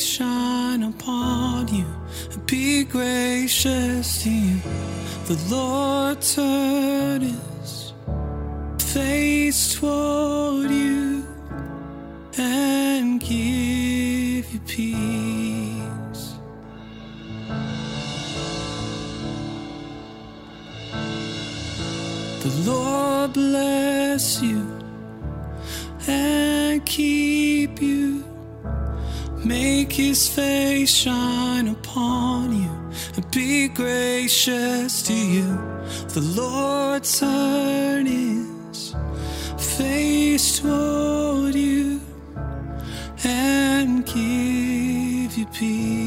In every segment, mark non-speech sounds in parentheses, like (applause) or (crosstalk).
shine upon you and be gracious to you. The Lord turn his face toward his face shine upon you and be gracious to you. The Lord turn his face toward you and give you peace.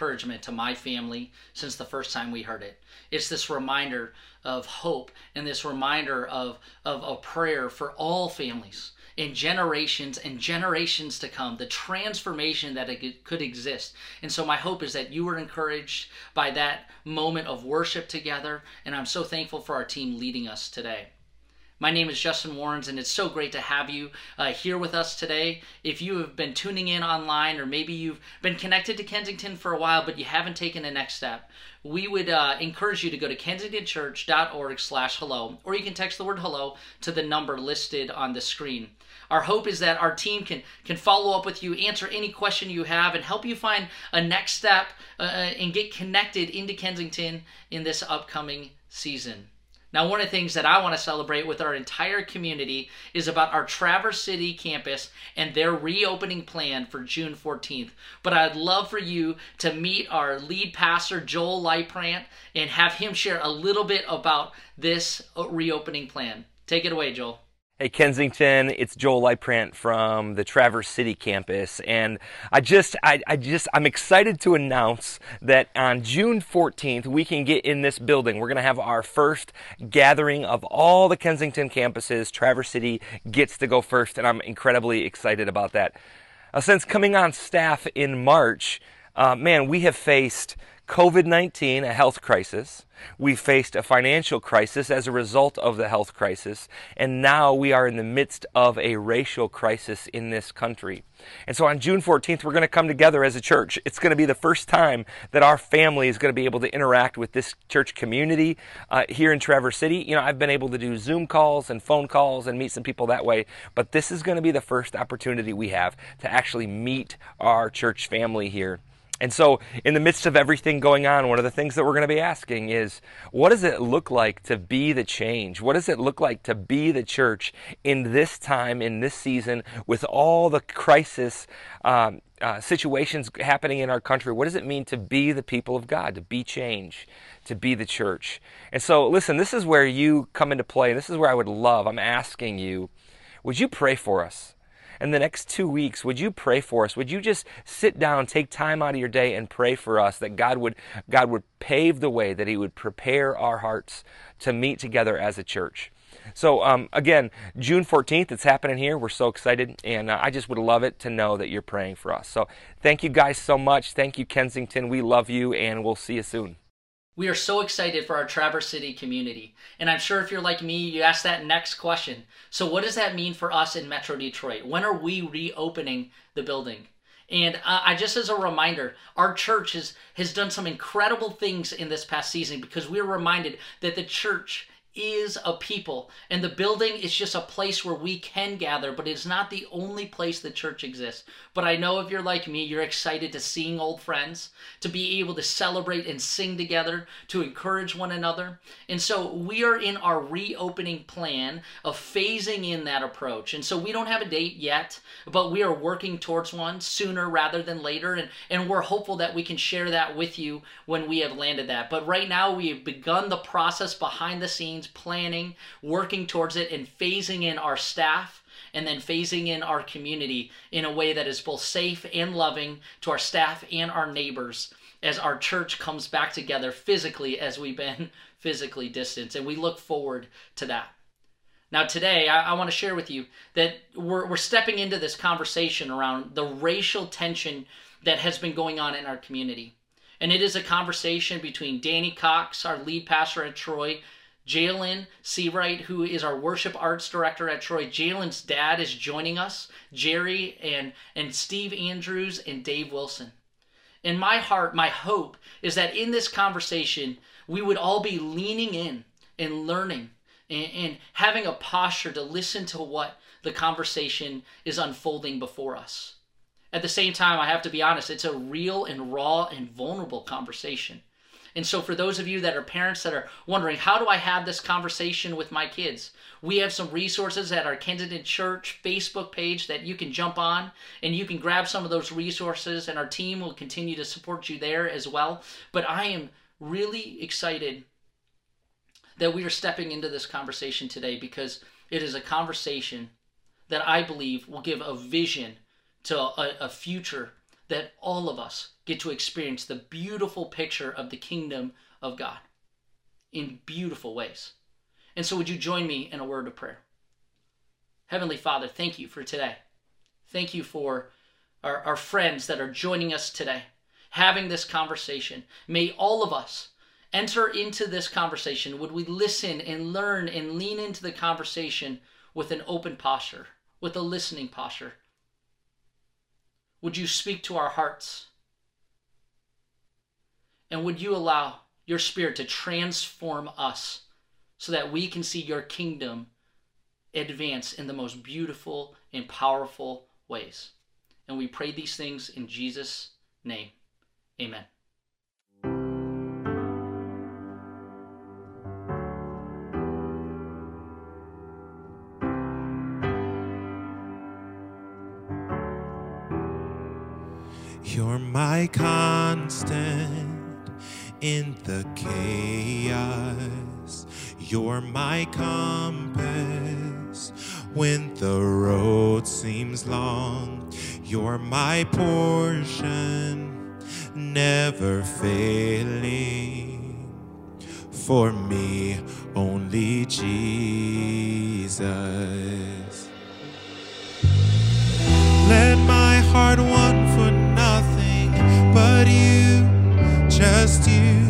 Encouragement to my family since the first time we heard it. It's this reminder of hope and this reminder of, of a prayer for all families in generations and generations to come, the transformation that it could exist. And so, my hope is that you were encouraged by that moment of worship together. And I'm so thankful for our team leading us today. My name is Justin Warrens, and it's so great to have you uh, here with us today. If you have been tuning in online, or maybe you've been connected to Kensington for a while, but you haven't taken the next step, we would uh, encourage you to go to kensingtonchurch.org slash hello, or you can text the word "hello" to the number listed on the screen. Our hope is that our team can can follow up with you, answer any question you have, and help you find a next step uh, uh and get connected into Kensington in this upcoming season. Now, one of the things that I want to celebrate with our entire community is about our Traverse City campus and their reopening plan for June 14th. But I'd love for you to meet our lead pastor, Joel Lightprant, and have him share a little bit about this uh, reopening plan. Take it away, Joel. Hey Kensington, it's Joel Lightprant from the Traverse City campus, and I just, I, I, just, I'm excited to announce that on June 14th we can get in this building. We're to have our first gathering of all the Kensington campuses. Traverse City gets to go first, and I'm incredibly excited about that. Uh, since coming on staff in March, uh, man, we have faced COVID 19, a health crisis. We faced a financial crisis as a result of the health crisis. And now we are in the midst of a racial crisis in this country. And so on June 14th, we're going to come together as a church. It's going to be the first time that our family is going to be able to interact with this church community uh, here in Traverse City. You know, I've been able to do Zoom calls and phone calls and meet some people that way, but this is going to be the first opportunity we have to actually meet our church family here. And so, in the midst of everything going on, one of the things that we're going to be asking is what does it look like to be the change? What does it look like to be the church in this time, in this season, with all the crisis um, uh, situations happening in our country? What does it mean to be the people of God, to be change, to be the church? And so, listen, this is where you come into play. This is where I would love, I'm asking you, would you pray for us? In the next two weeks, would you pray for us? Would you just sit down, take time out of your day and pray for us that God would, God would pave the way, that He would prepare our hearts to meet together as a church? So, um, again, June 14th, it's happening here. We're so excited, and uh, I just would love it to know that you're praying for us. So, thank you guys so much. Thank you, Kensington. We love you, and we'll see you soon. We are so excited for our Traverse City community. And I'm sure if you're like me, you ask that next question. So, what does that mean for us in Metro Detroit? When are we reopening the building? And uh, I just as a reminder, our church has, has done some incredible things in this past season because we are reminded that the church is a people. And the building is just a place where we can gather, but it's not the only place the church exists. But I know if you're like me, you're excited to seeing old friends, to be able to celebrate and sing together, to encourage one another. And so we are in our reopening plan of phasing in that approach. And so we don't have a date yet, but we are working towards one sooner rather than later. And, and we're hopeful that we can share that with you when we have landed that. But right now, we have begun the process behind the scenes planning, working towards it, and phasing in our staff and then phasing in our community in a way that is both safe and loving to our staff and our neighbors as our church comes back together physically as we've been (laughs) physically distanced. And we look forward to that. Now, today, I, I want to share with you that we're, we're stepping into this conversation around the racial tension that has been going on in our community. And it is a conversation between Danny Cox, our lead pastor at Troy, Jalen Seawright, who is our worship arts director at Troy. Jalen's dad is joining us, Jerry and, and Steve Andrews and Dave Wilson. In my heart, my hope is that in this conversation, we would all be leaning in and learning and, and having a posture to listen to what the conversation is unfolding before us. At the same time, I have to be honest, it's a real and raw and vulnerable conversation. And so, for those of you that are parents that are wondering, how do I have this conversation with my kids? We have some resources at our Kensington Church Facebook page that you can jump on and you can grab some of those resources, and our team will continue to support you there as well. But I am really excited that we are stepping into this conversation today because it is a conversation that I believe will give a vision to a, a future that all of us get to experience the beautiful picture of the kingdom of God in beautiful ways. And so, would you join me in a word of prayer? Heavenly Father, thank you for today. Thank you for our, our friends that are joining us today, having this conversation. May all of us enter into this conversation. Would we listen and learn and lean into the conversation with an open posture, with a listening posture? Would you speak to our hearts? And would you allow your spirit to transform us so that we can see your kingdom advance in the most beautiful and powerful ways? And we pray these things in Jesus' name. Amen. My constant in the chaos. You're my compass when the road seems long. You're my portion, never failing. For me, only Jesus. Let my heart but you, just you.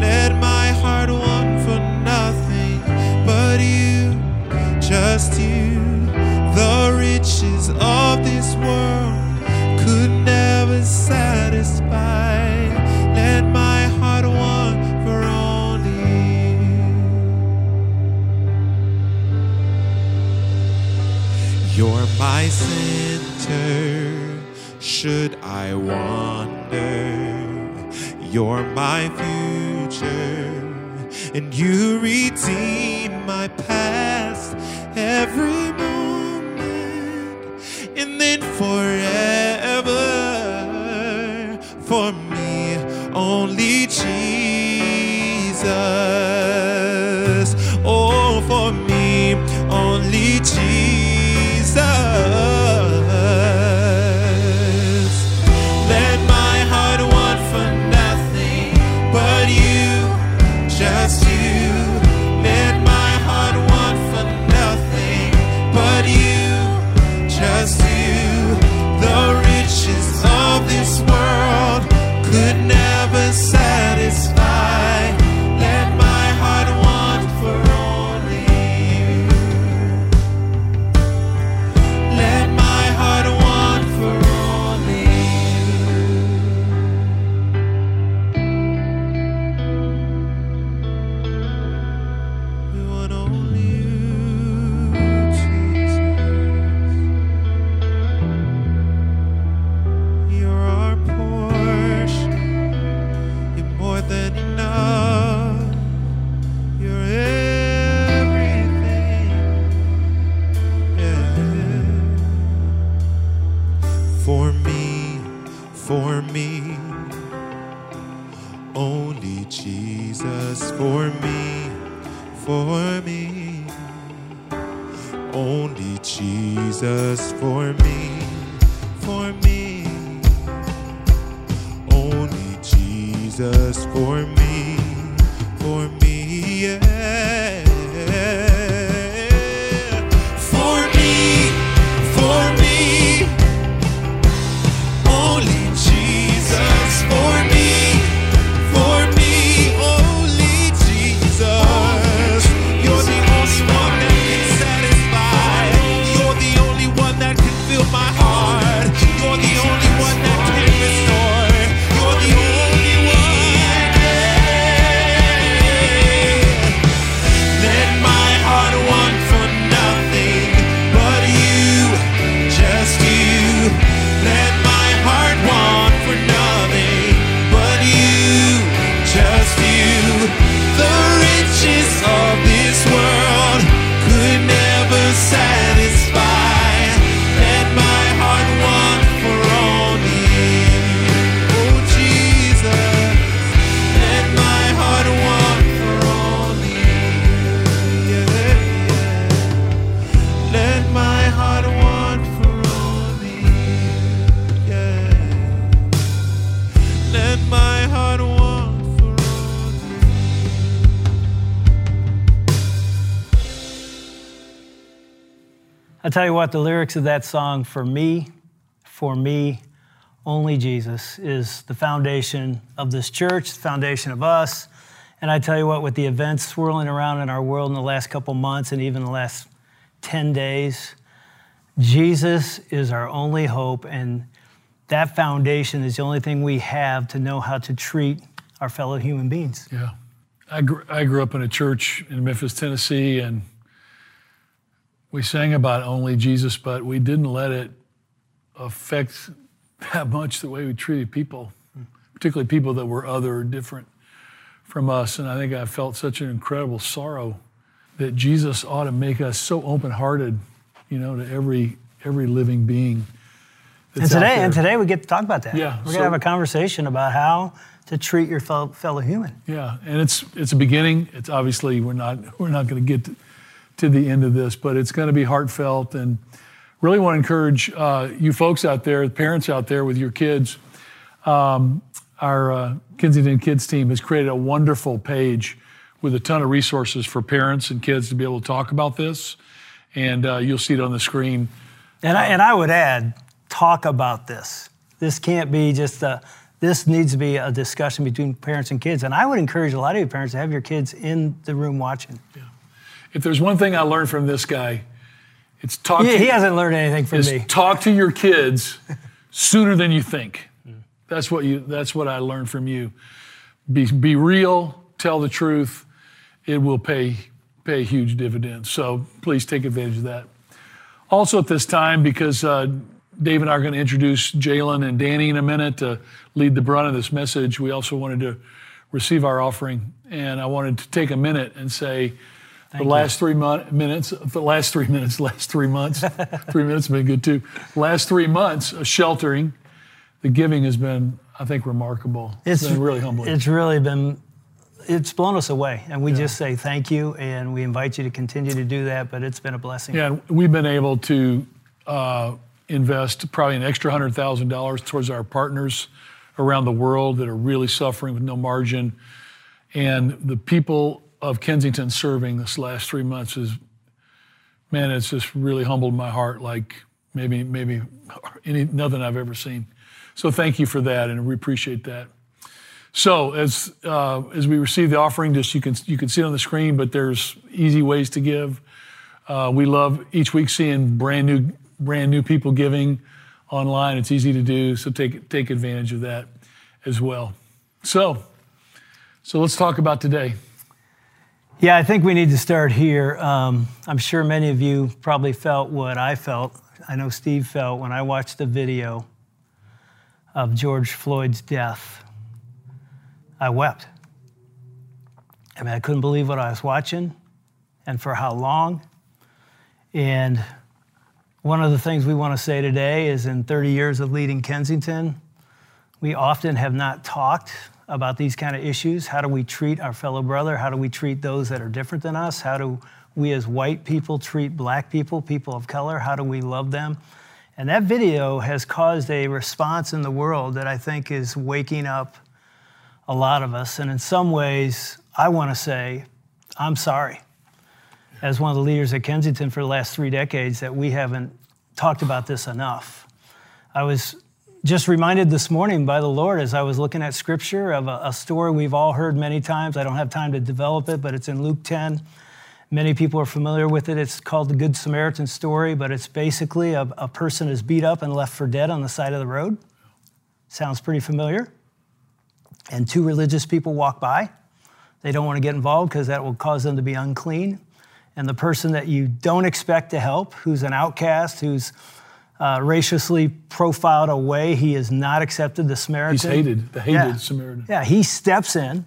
Let my heart want for nothing but you, just you. The riches of this world could never satisfy. Let my heart want for only you. You're my center, should I You're my future, and you redeem my past every moment, and then forever. For me, only Jesus. Tell you what, the lyrics of that song, for me, for me, only Jesus, is the foundation of this church, the foundation of us. And I tell you what, with the events swirling around in our world in the last couple months and even the last 10 days, Jesus is our only hope. And that foundation is the only thing we have to know how to treat our fellow human beings. Yeah. I I grew up in a church in Memphis, Tennessee, and we sang about only Jesus, but we didn't let it affect that much the way we treated people, particularly people that were other or different from us. And I think I felt such an incredible sorrow that Jesus ought to make us so open-hearted, you know, to every every living being. And today, and today we get to talk about that. Yeah, We're so- going to have a conversation about how to treat your fellow, fellow human. Yeah, and it's it's a beginning. It's obviously we're not we're not going to get to, to the end of this, but it's going to be heartfelt and really want to encourage uh, you folks out there, parents out there with your kids. Um, our uh, Kensington Kids team has created a wonderful page with a ton of resources for parents and kids to be able to talk about this, and uh, you'll see it on the screen. And I, and I would add, talk about this. This can't be just a, this needs to be a discussion between parents and kids. And I would encourage a lot of you parents to have your kids in the room watching. If there's one thing I learned from this guy, it's talk. He, to, he hasn't learned anything from me. talk to your kids (laughs) sooner than you think. That's what you. That's what I learned from you. Be be real. Tell the truth. It will pay pay huge dividends. So please take advantage of that. Also at this time, because uh, Dave and I are going to introduce Jalen and Danny in a minute to lead the brunt of this message, we also wanted to receive our offering, and I wanted to take a minute and say. The last three mon- minutes, the last three minutes, (laughs) last three months, three minutes have been good too. Last three months of sheltering, the giving has been, I think, remarkable. It's been really humbling. It's really been, it's blown us away. And we just say thank you and we invite you to continue to do that. But it's been a blessing. Yeah, we've been able to uh, invest probably an extra hundred thousand dollars towards our partners around the world that are really suffering with no margin, and the people of Kensington serving this last three months is, man, it's just really humbled my heart like maybe maybe any nothing I've ever seen. So thank you for that, and we appreciate that. So as uh, as we receive the offering, just you can you can see it on the screen, but there's easy ways to give. Uh, we love each week seeing brand new brand new people giving online. It's easy to do, so take take advantage of that as well. So so let's talk about today. Yeah, I think we need to start here. Um, I'm sure many of you probably felt what I felt. I know Steve felt when I watched the video of George Floyd's death. I wept. I mean, I couldn't believe what I was watching and for how long. And one of the things we want to say today is in 30 years of leading Kensington, we often have not talked about these kind of issues. How do we treat our fellow brother? How do we treat those that are different than us? How do we as white people treat black people, people of color? How do we love them? And that video has caused a response in the world that I think is waking up a lot of us. And in some ways, I want to say, I'm sorry, as one of the leaders at Kensington for the last three decades, that we haven't talked about this enough. I was just reminded this morning by the Lord as I was looking at scripture of a, a story we've all heard many times. I don't have time to develop it, but it's in Luke 10. Many people are familiar with it. It's called the Good Samaritan story, but it's basically a, a person is beat up and left for dead on the side of the road. Sounds pretty familiar. And two religious people walk by. They don't want to get involved because that will cause them to be unclean. And the person that you don't expect to help, who's an outcast, who's uh, racially profiled away, he is not accepted. The Samaritan. He's hated, the hated Yeah. Samaritan. Yeah, he steps in,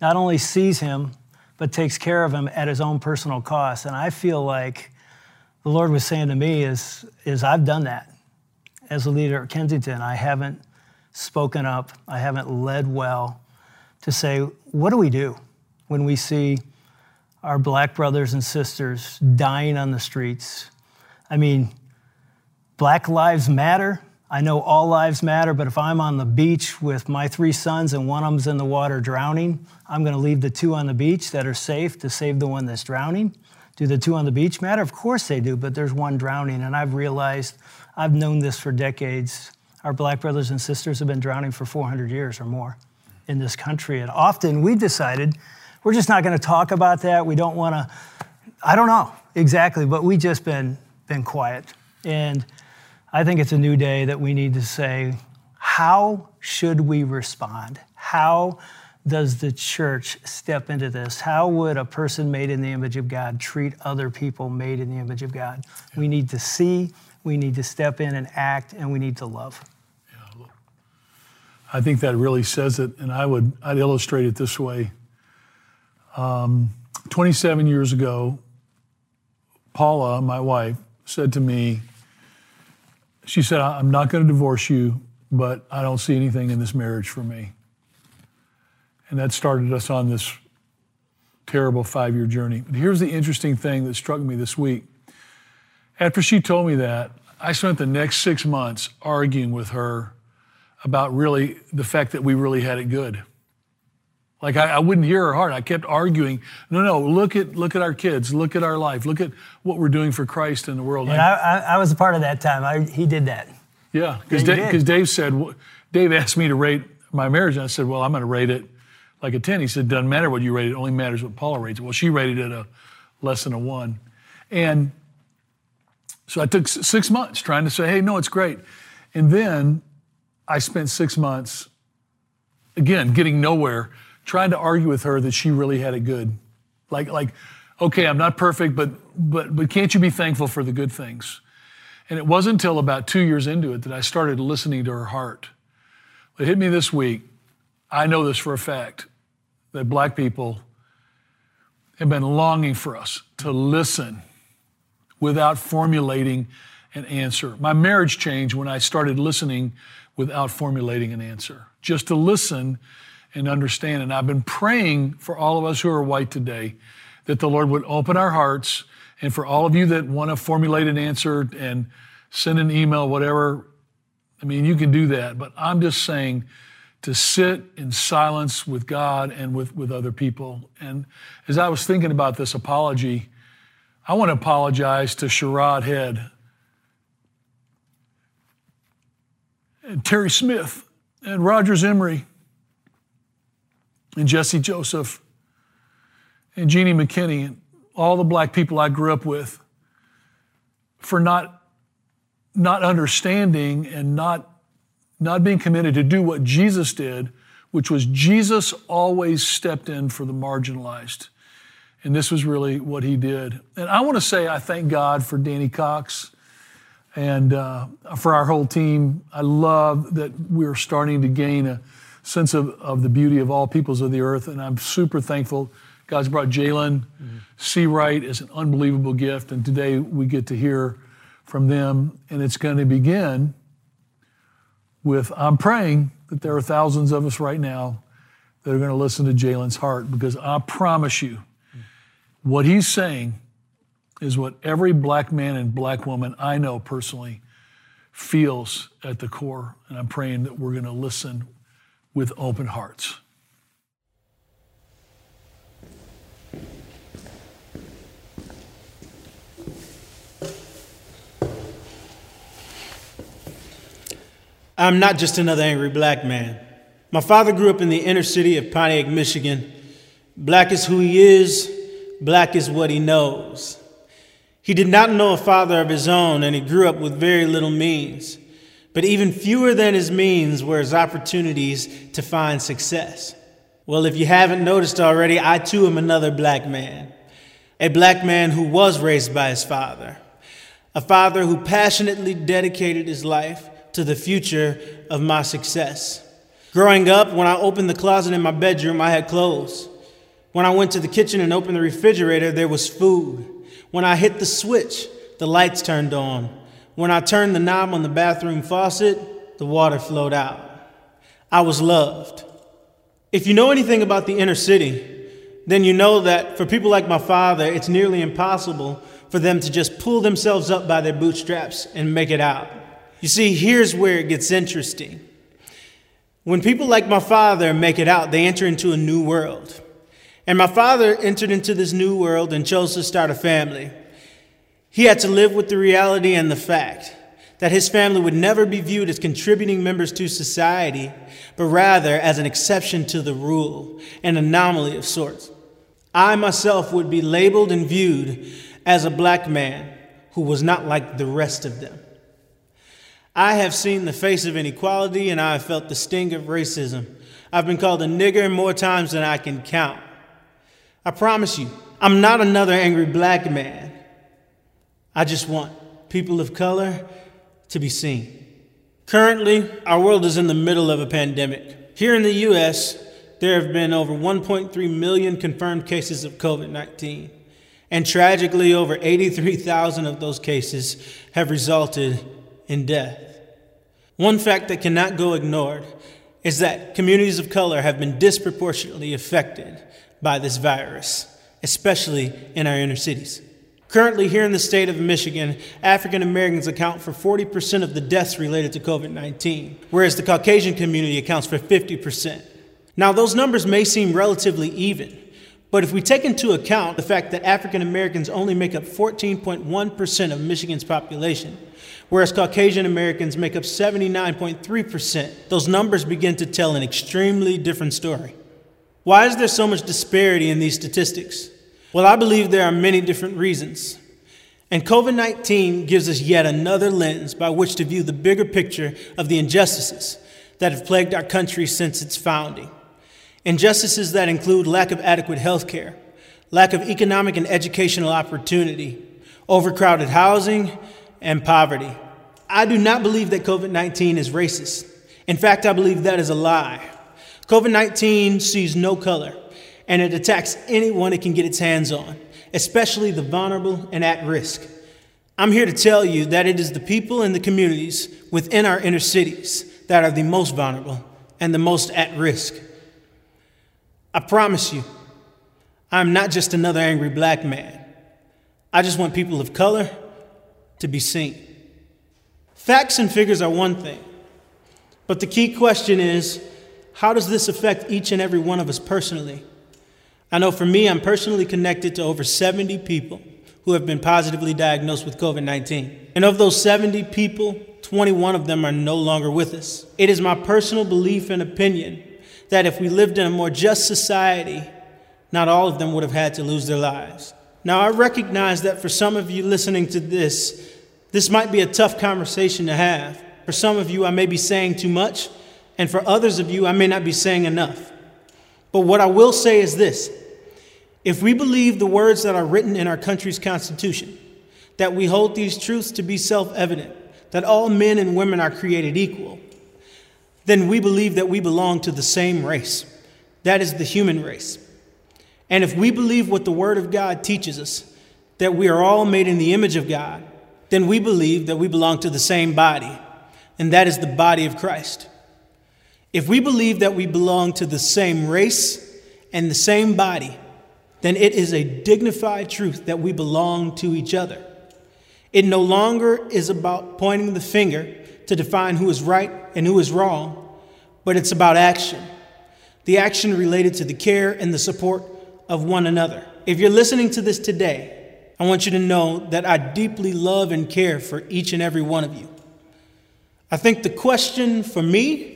not only sees him, but takes care of him at his own personal cost. And I feel like the Lord was saying to me is, is I've done that as a leader at Kensington. I haven't spoken up. I haven't led well to say, what do we do when we see our black brothers and sisters dying on the streets? I mean, Black Lives Matter. I know all lives matter, but if I'm on the beach with my three sons and one of them's in the water drowning, I'm going to leave the two on the beach that are safe to save the one that's drowning. Do the two on the beach matter? Of course they do, but there's one drowning. And I've realized, I've known this for decades. Our black brothers and sisters have been drowning for 400 years or more in this country. And often we decided we're just not going to talk about that. We don't want to, I don't know exactly, but we've just been, been quiet. And I think it's a new day that we need to say, how should we respond? How does the church step into this? How would a person made in the image of God treat other people made in the image of God? We need to see, we need to step in and act, and we need to love. Yeah, I think that really says it, and I would I'd illustrate it this way. Um, 27 years ago, Paula, my wife, said to me, she said, "I'm not going to divorce you, but I don't see anything in this marriage for me." And that started us on this terrible five-year journey. But here's the interesting thing that struck me this week. After she told me that, I spent the next six months arguing with her about really the fact that we really had it good. Like I, I, wouldn't hear her heart. I kept arguing. No, no. Look at look at our kids. Look at our life. Look at what we're doing for Christ in the world. And I, I, I was a part of that time. I, he did that. Yeah, because Yeah, Dave. 'cause Dave said Dave asked me to rate my marriage, and I said, well, I'm going to rate it like a ten. He said, doesn't matter what you rate it. It only matters what Paula rates it. Well, she rated it a less than a one, and so I took six months trying to say, hey, no, it's great, and then I spent six months again getting nowhere, trying to argue with her that she really had it good. Like, like, okay, I'm not perfect, but but but can't you be thankful for the good things? And it wasn't until about two years into it that I started listening to her heart. It hit me this week. I know this for a fact that black people have been longing for us to listen without formulating an answer. My marriage changed when I started listening without formulating an answer, just to listen and understand. And I've been praying for all of us who are white today that the Lord would open our hearts. And for all of you that want to formulate an answer and send an email, whatever, I mean, you can do that. But I'm just saying to sit in silence with God and with, with other people. And as I was thinking about this apology, I want to apologize to Sherrod Head and Terry Smith and Roger Emery and Jesse Joseph and Jeannie McKinney and all the black people I grew up with for not not understanding and not not being committed to do what Jesus did, which was Jesus always stepped in for the marginalized. And this was really what he did. And I want to say I thank God for Danny Cox and uh, for our whole team. I love that we're starting to gain a sense of, of the beauty of all peoples of the earth. And I'm super thankful God's brought Jalen mm-hmm. Seawright as an unbelievable gift. And today we get to hear from them. And it's going to begin with I'm praying that there are thousands of us right now that are going to listen to Jalen's heart because I promise you, mm. what he's saying is what every black man and black woman I know personally feels at the core. And I'm praying that we're going to listen with open hearts. I'm not just another angry black man. My father grew up in the inner city of Pontiac, Michigan. Black is who he is, black is what he knows. He did not know a father of his own, and he grew up with very little means. But even fewer than his means were his opportunities to find success. Well, if you haven't noticed already, I too am another black man. A black man who was raised by his father. A father who passionately dedicated his life to the future of my success. Growing up, when I opened the closet in my bedroom, I had clothes. When I went to the kitchen and opened the refrigerator, there was food. When I hit the switch, the lights turned on. When I turned the knob on the bathroom faucet, the water flowed out. I was loved. If you know anything about the inner city, then you know that for people like my father, it's nearly impossible for them to just pull themselves up by their bootstraps and make it out. You see, here's where it gets interesting. When people like my father make it out, they enter into a new world. And my father entered into this new world and chose to start a family. He had to live with the reality and the fact that his family would never be viewed as contributing members to society, but rather as an exception to the rule, an anomaly of sorts. I myself would be labeled and viewed as a black man who was not like the rest of them. I have seen the face of inequality and I have felt the sting of racism. I've been called a nigger more times than I can count. I promise you, I'm not another angry black man. I just want people of color to be seen. Currently, our world is in the middle of a pandemic. Here in the US, there have been over 1.3 million confirmed cases of COVID 19. And tragically, over 83,000 of those cases have resulted in death. One fact that cannot go ignored is that communities of color have been disproportionately affected by this virus, especially in our inner cities. Currently, here in the state of Michigan, African Americans account for 40% of the deaths related to COVID 19, whereas the Caucasian community accounts for 50%. Now, those numbers may seem relatively even, but if we take into account the fact that African Americans only make up 14.1% of Michigan's population, whereas Caucasian Americans make up 79.3%, those numbers begin to tell an extremely different story. Why is there so much disparity in these statistics? Well, I believe there are many different reasons. And COVID 19 gives us yet another lens by which to view the bigger picture of the injustices that have plagued our country since its founding. Injustices that include lack of adequate health care, lack of economic and educational opportunity, overcrowded housing, and poverty. I do not believe that COVID 19 is racist. In fact, I believe that is a lie. COVID 19 sees no color, and it attacks anyone it can get its hands on, especially the vulnerable and at risk. I'm here to tell you that it is the people and the communities within our inner cities that are the most vulnerable and the most at risk. I promise you, I'm not just another angry black man. I just want people of color to be seen. Facts and figures are one thing, but the key question is how does this affect each and every one of us personally? I know for me, I'm personally connected to over 70 people who have been positively diagnosed with COVID 19. And of those 70 people, 21 of them are no longer with us. It is my personal belief and opinion that if we lived in a more just society, not all of them would have had to lose their lives. Now, I recognize that for some of you listening to this, this might be a tough conversation to have. For some of you, I may be saying too much, and for others of you, I may not be saying enough. But what I will say is this if we believe the words that are written in our country's Constitution, that we hold these truths to be self evident, that all men and women are created equal, then we believe that we belong to the same race. That is the human race. And if we believe what the Word of God teaches us, that we are all made in the image of God, then we believe that we belong to the same body, and that is the body of Christ. If we believe that we belong to the same race and the same body, then it is a dignified truth that we belong to each other. It no longer is about pointing the finger to define who is right and who is wrong, but it's about action. The action related to the care and the support of one another. If you're listening to this today, I want you to know that I deeply love and care for each and every one of you. I think the question for me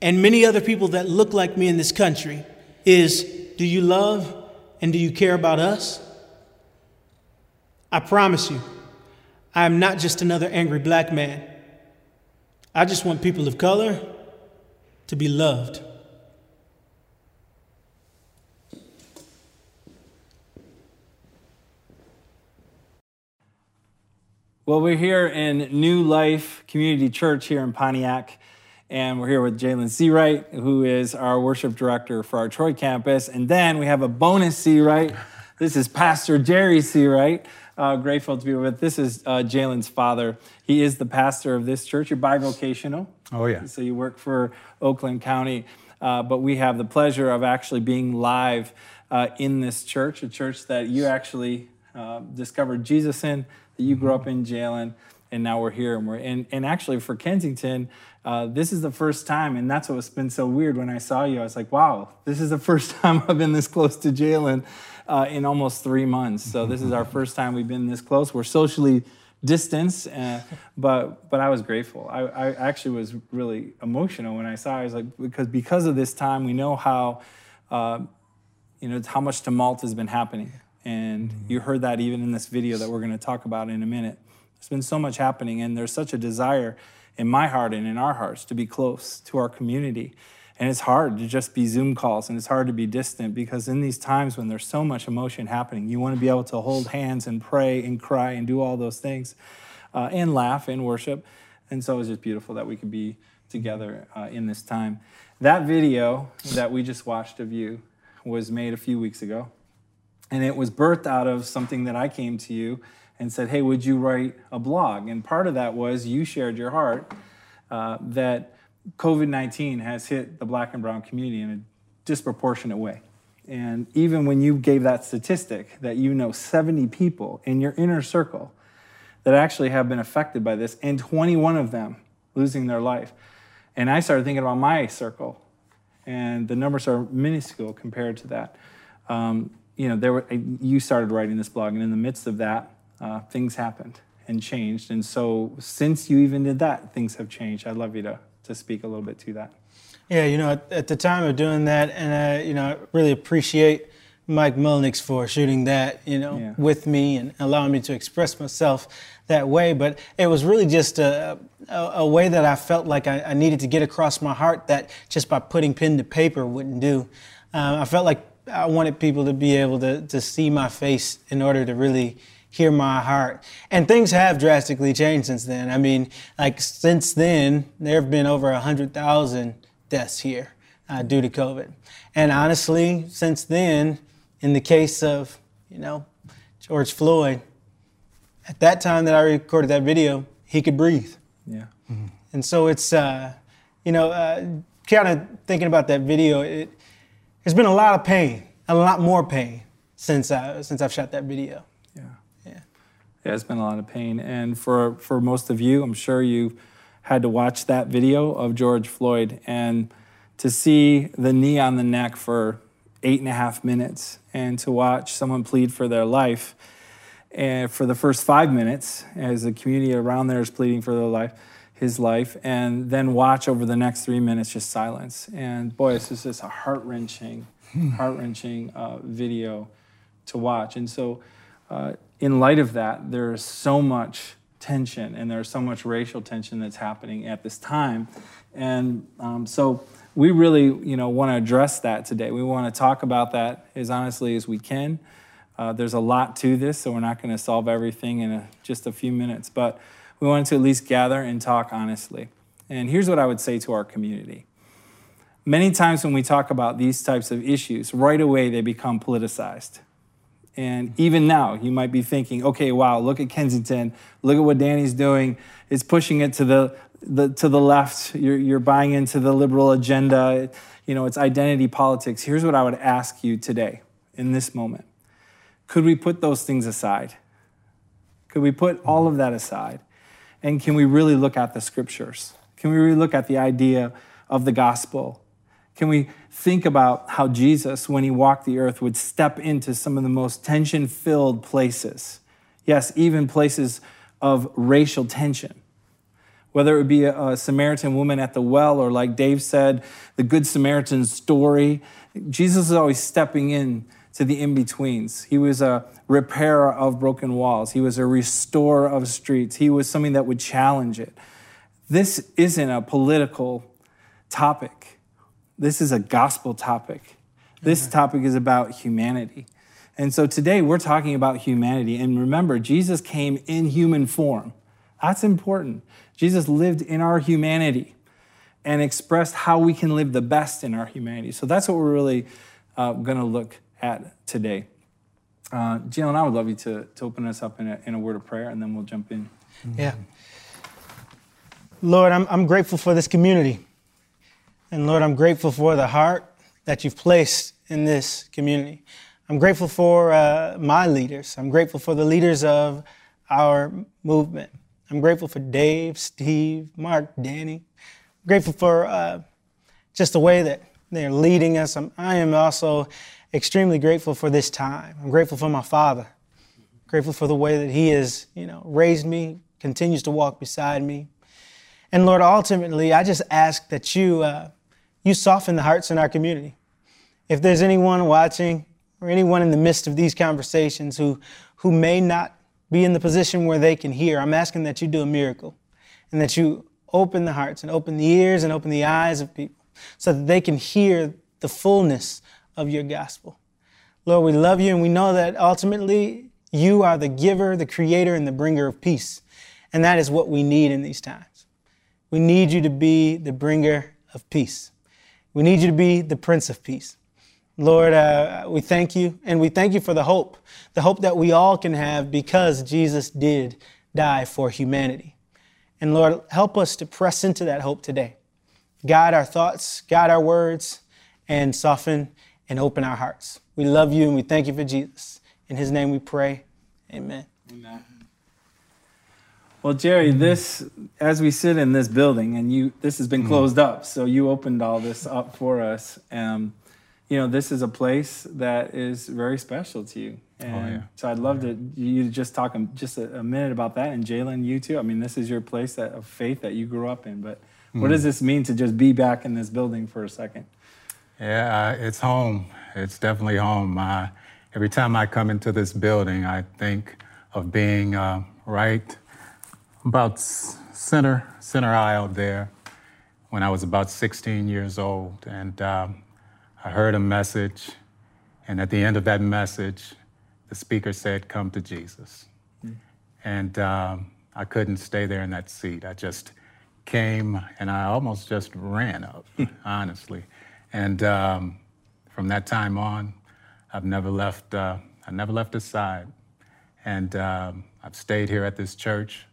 and many other people that look like me in this country is do you love and do you care about us? I promise you, I am not just another angry black man. I just want people of color to be loved. Well, we're here in New Life Community Church here in Pontiac, and we're here with Jalen Seawright, who is our worship director for our Troy campus. And then we have a bonus Seawright. This is Pastor Jerry Seawright. Uh, grateful to be with. This is uh, Jalen's father. He is the pastor of this church. You're bivocational. Oh, yeah. So you work for Oakland County, uh, but we have the pleasure of actually being live uh, in this church, a church that you actually uh, discovered Jesus in, that you grew up in, Jalen. and now we're here and we're and, and actually for kensington uh, this is the first time and that's what's been so weird. When i saw you i was like wow this is the (laughs) first time i've been this close to jalen uh, in almost three months. So this is our (laughs) first time we've been this close. We're socially distanced uh, but but i was grateful. I, I actually was really emotional when i saw it. i was like because because of this time we know how uh, you know how much tumult has been happening. And you heard that even in this video that we're going to talk about in a minute. There's been so much happening and there's such a desire in my heart and in our hearts to be close to our community. And it's hard to just be zoom calls and it's hard to be distant because in these times when there's so much emotion happening you want to be able to hold hands and pray and cry and do all those things uh, and laugh and worship. And so it was just beautiful that we could be together uh, in this time. That video that we just watched of you was made a few weeks ago and it was birthed out of something that I came to you and said, Hey, would you write a blog? And part of that was you shared your heart uh, that COVID 19 has hit the black and brown community in a disproportionate way. And even when you gave that statistic that you know 70 people in your inner circle that actually have been affected by this, and 21 of them losing their life. And I started thinking about my circle, and the numbers are minuscule compared to that. Um, you know, there were, you started writing this blog, and in the midst of that, uh, things happened and changed. And so, since you even did that, things have changed. I'd love you to, to speak a little bit to that. Yeah, you know, at, at the time of doing that, and I, you know, I really appreciate Mike Mulnix for shooting that, you know, Yeah. with me and allowing me to express myself that way. But it was really just a, a, a way that I felt like I, I needed to get across my heart that just by putting pen to paper wouldn't do. Um, I felt like I wanted people to be able to, to see my face in order to really hear my heart. And things have drastically changed since then. I mean, like since then, there have been over 100,000 deaths here uh, due to COVID. And honestly, since then, in the case of, you know, George Floyd, at that time that I recorded that video, he could breathe. Yeah. And so it's, uh, you know, uh, kind of thinking about that video, it, there's been a lot of pain, a lot more pain since, I, since I've shot that video. Yeah. It's been a lot of pain. And for, for most of you, I'm sure you had to watch that video of George Floyd and to see the knee on the neck for eight and a half minutes and to watch someone plead for their life and for the first five minutes as the community around there is pleading for their life his life and then watch over the next three minutes just silence and boy it's just, just a heart-wrenching (laughs) heart-wrenching uh, video to watch and so uh, in light of that there's so much tension and there's so much racial tension that's happening at this time and um, so we really you know want to address that today we want to talk about that as honestly as we can uh, there's a lot to this, so we're not going to solve everything in a, just a few minutes, but we wanted to at least gather and talk honestly. And here's what I would say to our community. Many times when we talk about these types of issues, right away they become politicized. And even now, you might be thinking, okay, wow, look at Kensington, look at what Danny's doing. It's pushing it to the, the, to the left. You're, you're buying into the liberal agenda. You know, it's identity politics. Here's what I would ask you today in this moment could we put those things aside? Could we put all of that aside? And can we really look at the scriptures? Can we really look at the idea of the gospel? Can we think about how Jesus, when he walked the earth, would step into some of the most tension filled places? Yes, even places of racial tension. Whether it would be a, Samaritan woman at the well, or like Dave said, the Good Samaritan story, Jesus is always stepping in to the in betweens. He was a repairer of broken walls, he was a restorer of streets, he was something that would challenge it. This isn't a political topic, this is a gospel topic. This topic is about humanity. And so today we're talking about humanity. And remember, Jesus came in human form. That's important. Jesus lived in our humanity and expressed how we can live the best in our humanity. So that's what we're really uh, going to look at today. Uh, Jalen, I would love you to, to open us up in a, in a word of prayer, and then we'll jump in. Yeah. Lord, I'm, I'm grateful for this community. And Lord, I'm grateful for the heart that you've placed in this community. I'm grateful for uh, my leaders. I'm grateful for the leaders of our movement. I'm grateful for Dave, Steve, Mark, Danny. I'm grateful for uh, just the way that they're leading us. I'm, I am also extremely grateful for this time. I'm grateful for my father. Grateful for the way that he has, you know, raised me, continues to walk beside me. And Lord, ultimately, I just ask that you, uh, you soften the hearts in our community. If there's anyone watching or anyone in the midst of these conversations who, who may not be in the position where they can hear, I'm asking that you do a miracle and that you open the hearts and open the ears and open the eyes of people so that they can hear the fullness of your gospel. Lord, we love you and we know that ultimately you are the giver, the creator, and the bringer of peace. And that is what we need in these times. We need you to be the bringer of peace. We need you to be the Prince of Peace. Lord, uh, we thank you, and we thank you for the hope, the hope that we all can have because Jesus did die for humanity. And Lord, help us to press into that hope today. Guide our thoughts, guide our words, and soften and open our hearts. We love you and we thank you for Jesus. In his name we pray. Amen. Well, Jerry, this as we sit in this building, and you, this has been closed up, so you opened all this up for us. Um, you know, this is a place that is very special to you, and yeah. so I'd love to you to just talk just a, a minute about that. And Jalen, you too. I mean, this is your place that, of faith that you grew up in, but what does this mean to just be back in this building for a second? Yeah, uh, it's home. It's definitely home. Uh, every time I come into this building, I think of being uh, right about center center aisle there when I was about 16 years old, and um, I heard a message, and at the end of that message, the speaker said, "Come to Jesus," and um, I couldn't stay there in that seat. I just came and I almost just ran up, honestly. And um, from that time on, I've never left. Uh, I never left his side, and um, I've stayed here at this church,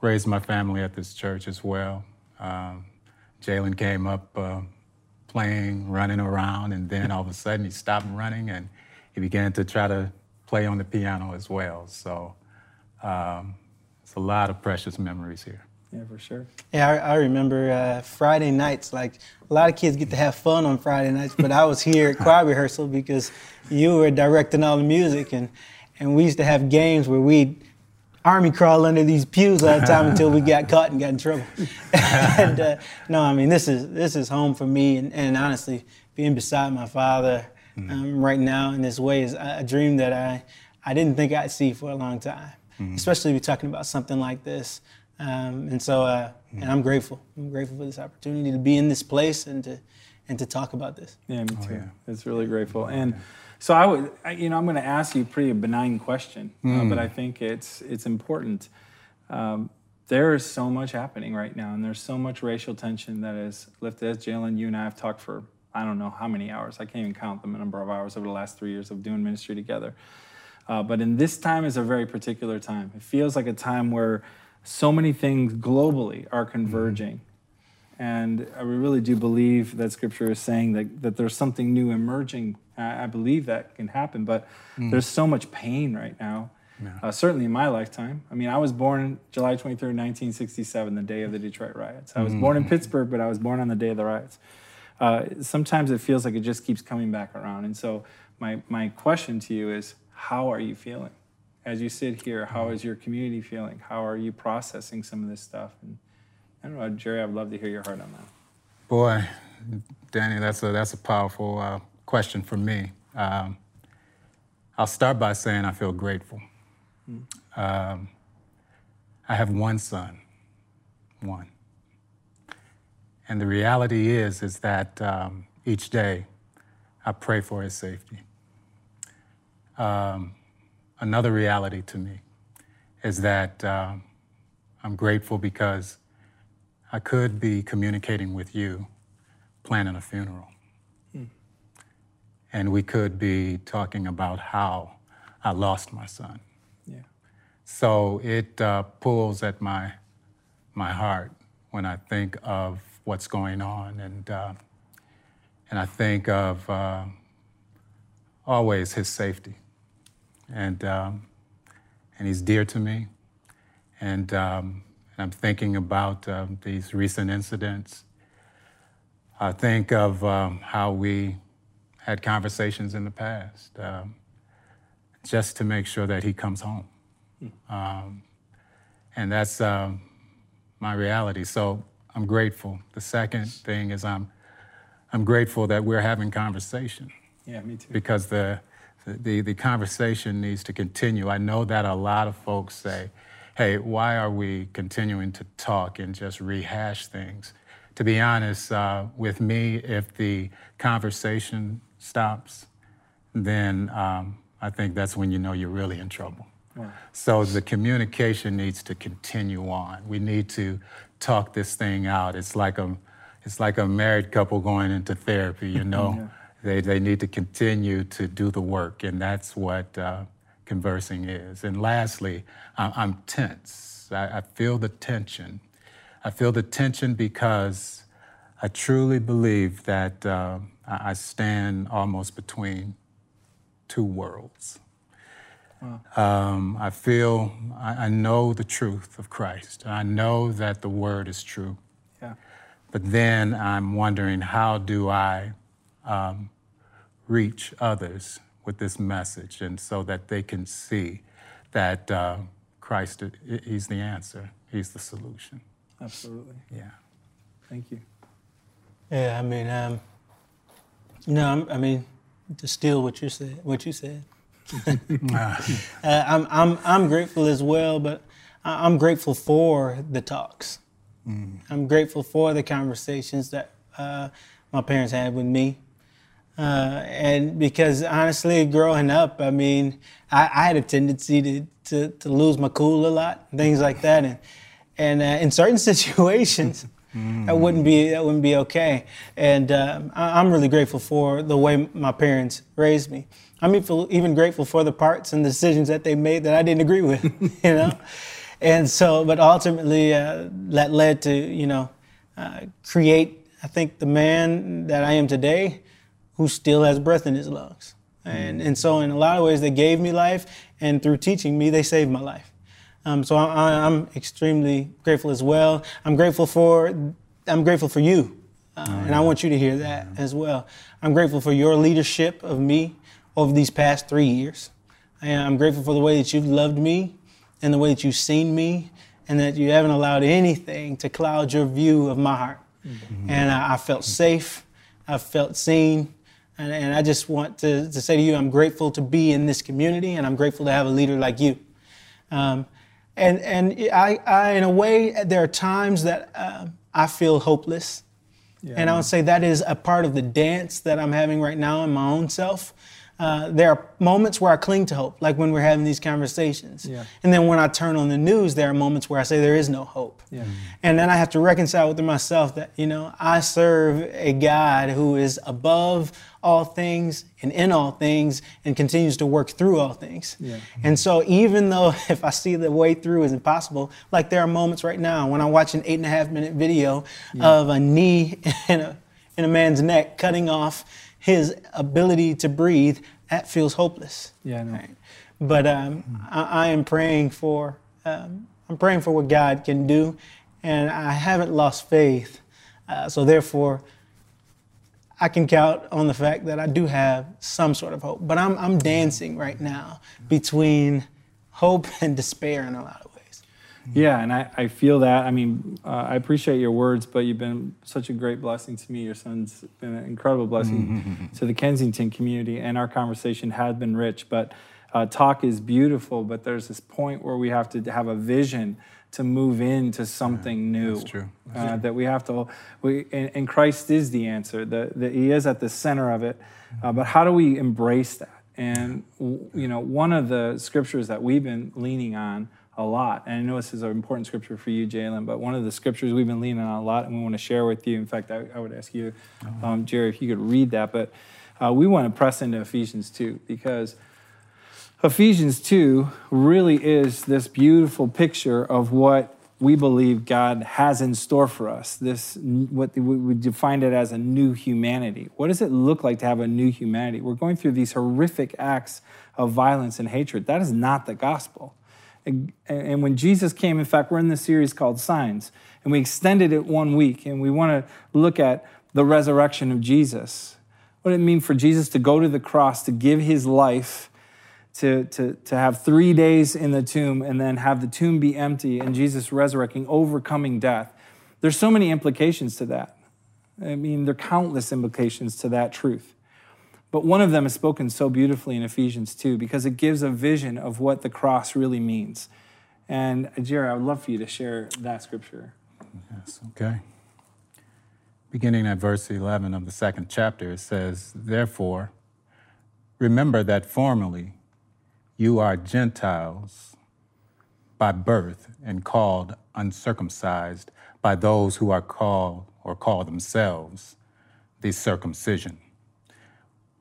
raised my family at this church as well. Um, Jalen came up uh, playing, running around, and then all of a sudden he stopped running and he began to try to play on the piano as well. So um, it's a lot of precious memories here. Yeah, for sure. Yeah, I, I remember uh, Friday nights. Like a lot of kids get to have fun on Friday nights, but I was here at (laughs) choir rehearsal because you were directing all the music, and and we used to have games where we'd army crawl under these pews all the time (laughs) until we got caught and got in trouble. (laughs) and uh, no, I mean this is this is home for me, and, and honestly, being beside my father um, right now in this way is a a dream that I I didn't think I'd see for a long time. Especially we talking about something like this. Um, and so, uh, and I'm grateful. I'm grateful for this opportunity to be in this place and to and to talk about this. Yeah, me too. yeah. It's really grateful. And so I would, I, you know, I'm going to ask you a pretty benign question, uh, but I think it's it's important. Um, there is so much happening right now, and there's so much racial tension that is lifted. As Jalen, you and I have talked for I don't know how many hours. I can't even count the number of hours over the last three years of doing ministry together. Uh, but in this time is a very particular time. It feels like a time where so many things globally are converging. And I really do believe that scripture is saying that, that there's something new emerging. I, I believe that can happen, but there's so much pain right now. Uh, certainly in my lifetime. I mean, I was born July 23rd, 1967, the day of the Detroit riots. I was born in Pittsburgh, but I was born on the day of the riots. Uh, sometimes it feels like it just keeps coming back around. And so, my, my question to you is how are you feeling? As you sit here, how is your community feeling? How are you processing some of this stuff? And I don't know, Jerry, I'd love to hear your heart on that. Boy, Danny, that's a that's a powerful uh, question for me. Um, I'll start by saying I feel grateful. Um, I have one son, one, and the reality is is that um, each day I pray for his safety. Um, another reality to me is that um, I'm grateful because I could be communicating with you, planning a funeral. And we could be talking about how I lost my son. Yeah. So it uh, pulls at my, my heart when I think of what's going on. And, uh, and I think of uh, always his safety. And, um, and he's dear to me. And um, I'm thinking about um, these recent incidents. I think of um, how we had conversations in the past um, just to make sure that he comes home. Um, and that's um, my reality. So I'm grateful. The second thing is I'm, I'm grateful that we're having conversation Yeah, me too. because the, the, the conversation needs to continue. I know that a lot of folks say, hey, why are we continuing to talk and just rehash things? To be honest, uh, with me, if the conversation stops, then um, I think that's when you know you're really in trouble. So the communication needs to continue on. We need to talk this thing out. It's like a, it's like a married couple going into therapy. You (laughs) know, they they need to continue to do the work, and that's what uh, conversing is. And lastly, I'm tense. I, feel the tension. I feel the tension because I truly believe that uh, I stand almost between two worlds. Um, I feel, I, I know the truth of Christ. I know that the word is true. Yeah. But then I'm wondering how do I um, reach others with this message and so that they can see that uh, Christ, i- He's the answer, He's the solution. Absolutely. Yeah. Thank you. Yeah, I mean, um, no, I'm, I mean, to steal what you said, what you said. (laughs) uh, I'm, I'm, I'm grateful as well, but I- I'm grateful for the talks. I'm grateful for the conversations that uh, my parents had with me. Uh, and because honestly, growing up, I mean, I, I had a tendency to, to, to lose my cool a lot, things like that. And, and uh, in certain (laughs) situations, that wouldn't be that wouldn't be okay. And um, I, I'm really grateful for the way my parents raised me. I'm even, even grateful for the parts and decisions that they made that I didn't agree with, (laughs) you know. and so, but ultimately, uh, that led to you know uh, create. I think the man that I am today, who still has breath in his lungs. And, and so, in a lot of ways, they gave me life, and through teaching me, they saved my life. Um, so I, I'm extremely grateful as well. I'm grateful for I'm grateful for you, uh, and I want you to hear that as well. I'm grateful for your leadership of me over these past three years. And I'm grateful for the way that you've loved me, and the way that you've seen me, and that you haven't allowed anything to cloud your view of my heart. And I, I felt safe. I felt seen. And, and I just want to, to say to you, I'm grateful to be in this community, and I'm grateful to have a leader like you. Um, and and I, I, in a way, there are times that uh, I feel hopeless. and I would say that is a part of the dance that I'm having right now in my own self. Uh, there are moments where I cling to hope, like when we're having these conversations. Yeah. And then when I turn on the news, there are moments where I say there is no hope. Yeah. And then I have to reconcile with myself that, you know, I serve a God who is above all things and in all things and continues to work through all things. Yeah. And so even though (laughs) if I see the way through is impossible, like there are moments right now when I watch an eight and a half minute video of a knee (laughs) in a, in a man's neck cutting off his ability to breathe, that feels hopeless. Yeah, I know. Right? But um, I, I am praying for um, I'm praying for what God can do, and I haven't lost faith. Uh, so therefore, I can count on the fact that I do have some sort of hope. But I'm I'm dancing right now between hope (laughs) and despair in a lot of ways. Yeah, and I, I feel that. I mean, uh, I appreciate your words, but you've been such a great blessing to me. Your son's been an incredible blessing (laughs) to the Kensington community, and our conversation has been rich. But uh, talk is beautiful, but there's this point where we have to have a vision to move into something new. that's true. Uh, that we have to, we, and, and Christ is the answer. that, he is at the center of it. Uh, but how do we embrace that? And you know, one of the scriptures that we've been leaning on a lot, and I know this is an important scripture for you, Jalen, but one of the scriptures we've been leaning on a lot, and we want to share with you. In fact, I, I would ask you, um, Jerry, if you could read that. But uh, we want to press into Ephesians 2 because Ephesians 2 really is this beautiful picture of what we believe God has in store for us. This, what we would define it as a new humanity. What does it look like to have a new humanity? We're going through these horrific acts of violence and hatred. That is not the gospel. And, and when Jesus came, in fact, we're in this series called Signs, and we extended it one week, and we want to look at the resurrection of Jesus. What did it mean for Jesus to go to the cross, to give his life, to, to, to have three days in the tomb, and then have the tomb be empty, and Jesus resurrecting, overcoming death? There's so many implications to that. I mean, there are countless implications to that truth. But one of them is spoken so beautifully in Ephesians 2 because it gives a vision of what the cross really means. And Jerry, I would love for you to share that scripture. Yes, okay. Beginning at verse 11 of the second chapter, it says, Therefore, remember that formerly you are Gentiles by birth and called uncircumcised by those who are called or call themselves the circumcision,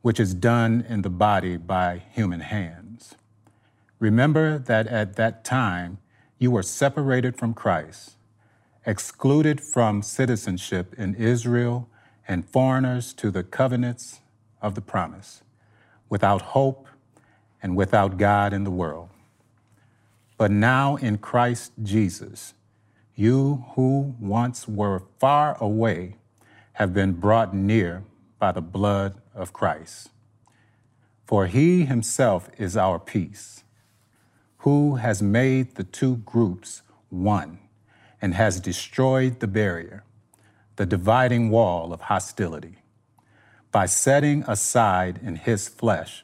which is done in the body by human hands. Remember that at that time you were separated from Christ, excluded from citizenship in Israel, and foreigners to the covenants of the promise, without hope and without God in the world. But now in Christ Jesus, you who once were far away have been brought near by the blood of Christ. For he himself is our peace, who has made the two groups one and has destroyed the barrier, the dividing wall of hostility, by setting aside in his flesh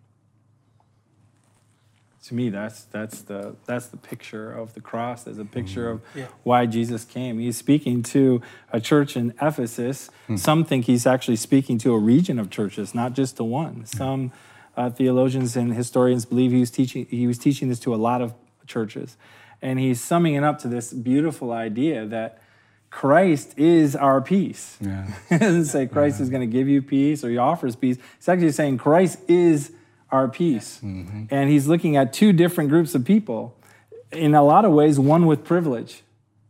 To me, that's that's the that's the picture of the cross. As a picture mm-hmm. of why Jesus came. He's speaking to a church in Ephesus. Hmm. Some think he's actually speaking to a region of churches, not just to one. Hmm. Some uh, theologians and historians believe he was teaching he was teaching this to a lot of churches, and he's summing it up to this beautiful idea that Christ is our peace. Yeah. (laughs) It doesn't say Christ is going to give you peace or he offers peace. It's actually saying Christ is our peace. Mm-hmm. And he's looking at two different groups of people. In a lot of ways, one with privilege.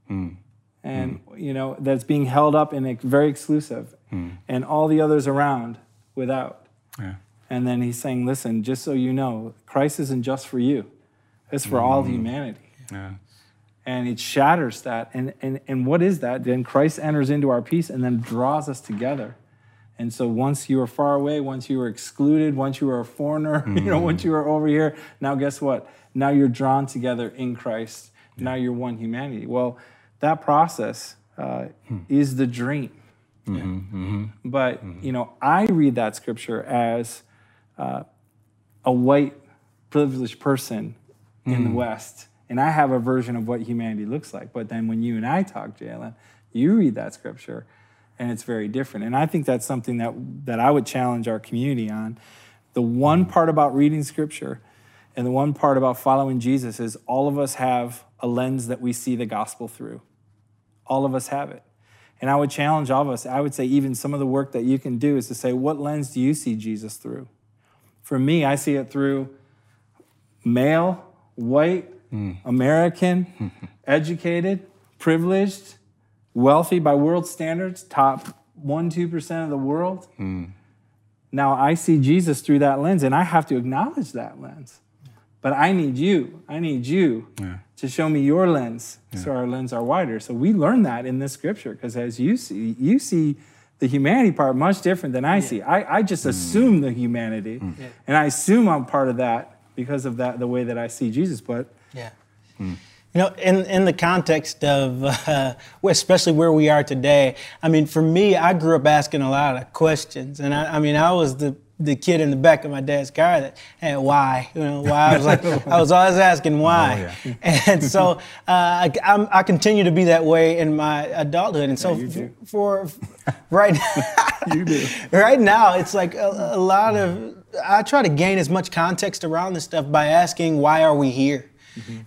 Mm. And, mm. you know, that's being held up and ex- very exclusive. Mm. And all the others around without. Yeah. And then he's saying, listen, just so you know, Christ isn't just for you, it's for all of mm-hmm. humanity Yeah. and it shatters that. And, and, and what is that? Then Christ enters into our peace and then draws us together. And so once you are far away, once you are excluded, once you are a foreigner, (laughs) you know, hmm. once you are over here, now guess what? Now you're drawn together in Christ. Now you're one humanity. Well, that process uh, hmm. is the dream. Mm-hmm, mm-hmm. But, mm-hmm. you know, I read that scripture as uh, a white privileged person in the hmm. West, and I have a version of what humanity looks like. But then when you and I talk, Jalen, you read that scripture, and it's very different. And I think that's something that that I would challenge our community on. The one part about reading scripture, and the one part about following Jesus is all of us have a lens that we see the gospel through. All of us have it. And I would challenge all of us. I would say, even some of the work that you can do is to say, what lens do you see Jesus through? For me, I see it through male, white, hmm. American, (laughs) educated, privileged, wealthy by world standards, top 1%, 2% of the world. Hmm. Now I see Jesus through that lens, and I have to acknowledge that lens. But I need you. I need you to show me your lens, so our lens are wider. So we learn that in this scripture, because as you see, you see the humanity part much different than I see. I, I just hmm. assume the humanity, hmm. and I assume I'm part of that because of that the way that I see Jesus. But Yeah. You know, in, in the context of, (laughs) uh, especially where we are today, I mean, for me, I grew up asking a lot of questions. And I, I mean, I was the, the kid in the back of my dad's car that had why, you know, why. I was like, (laughs) I was always asking why. And so (laughs) uh, I, I'm, I continue to be that way in my adulthood. And so do. f- for right you do. right now it's like a, a lot of i try to gain as much context around this stuff by asking why are we here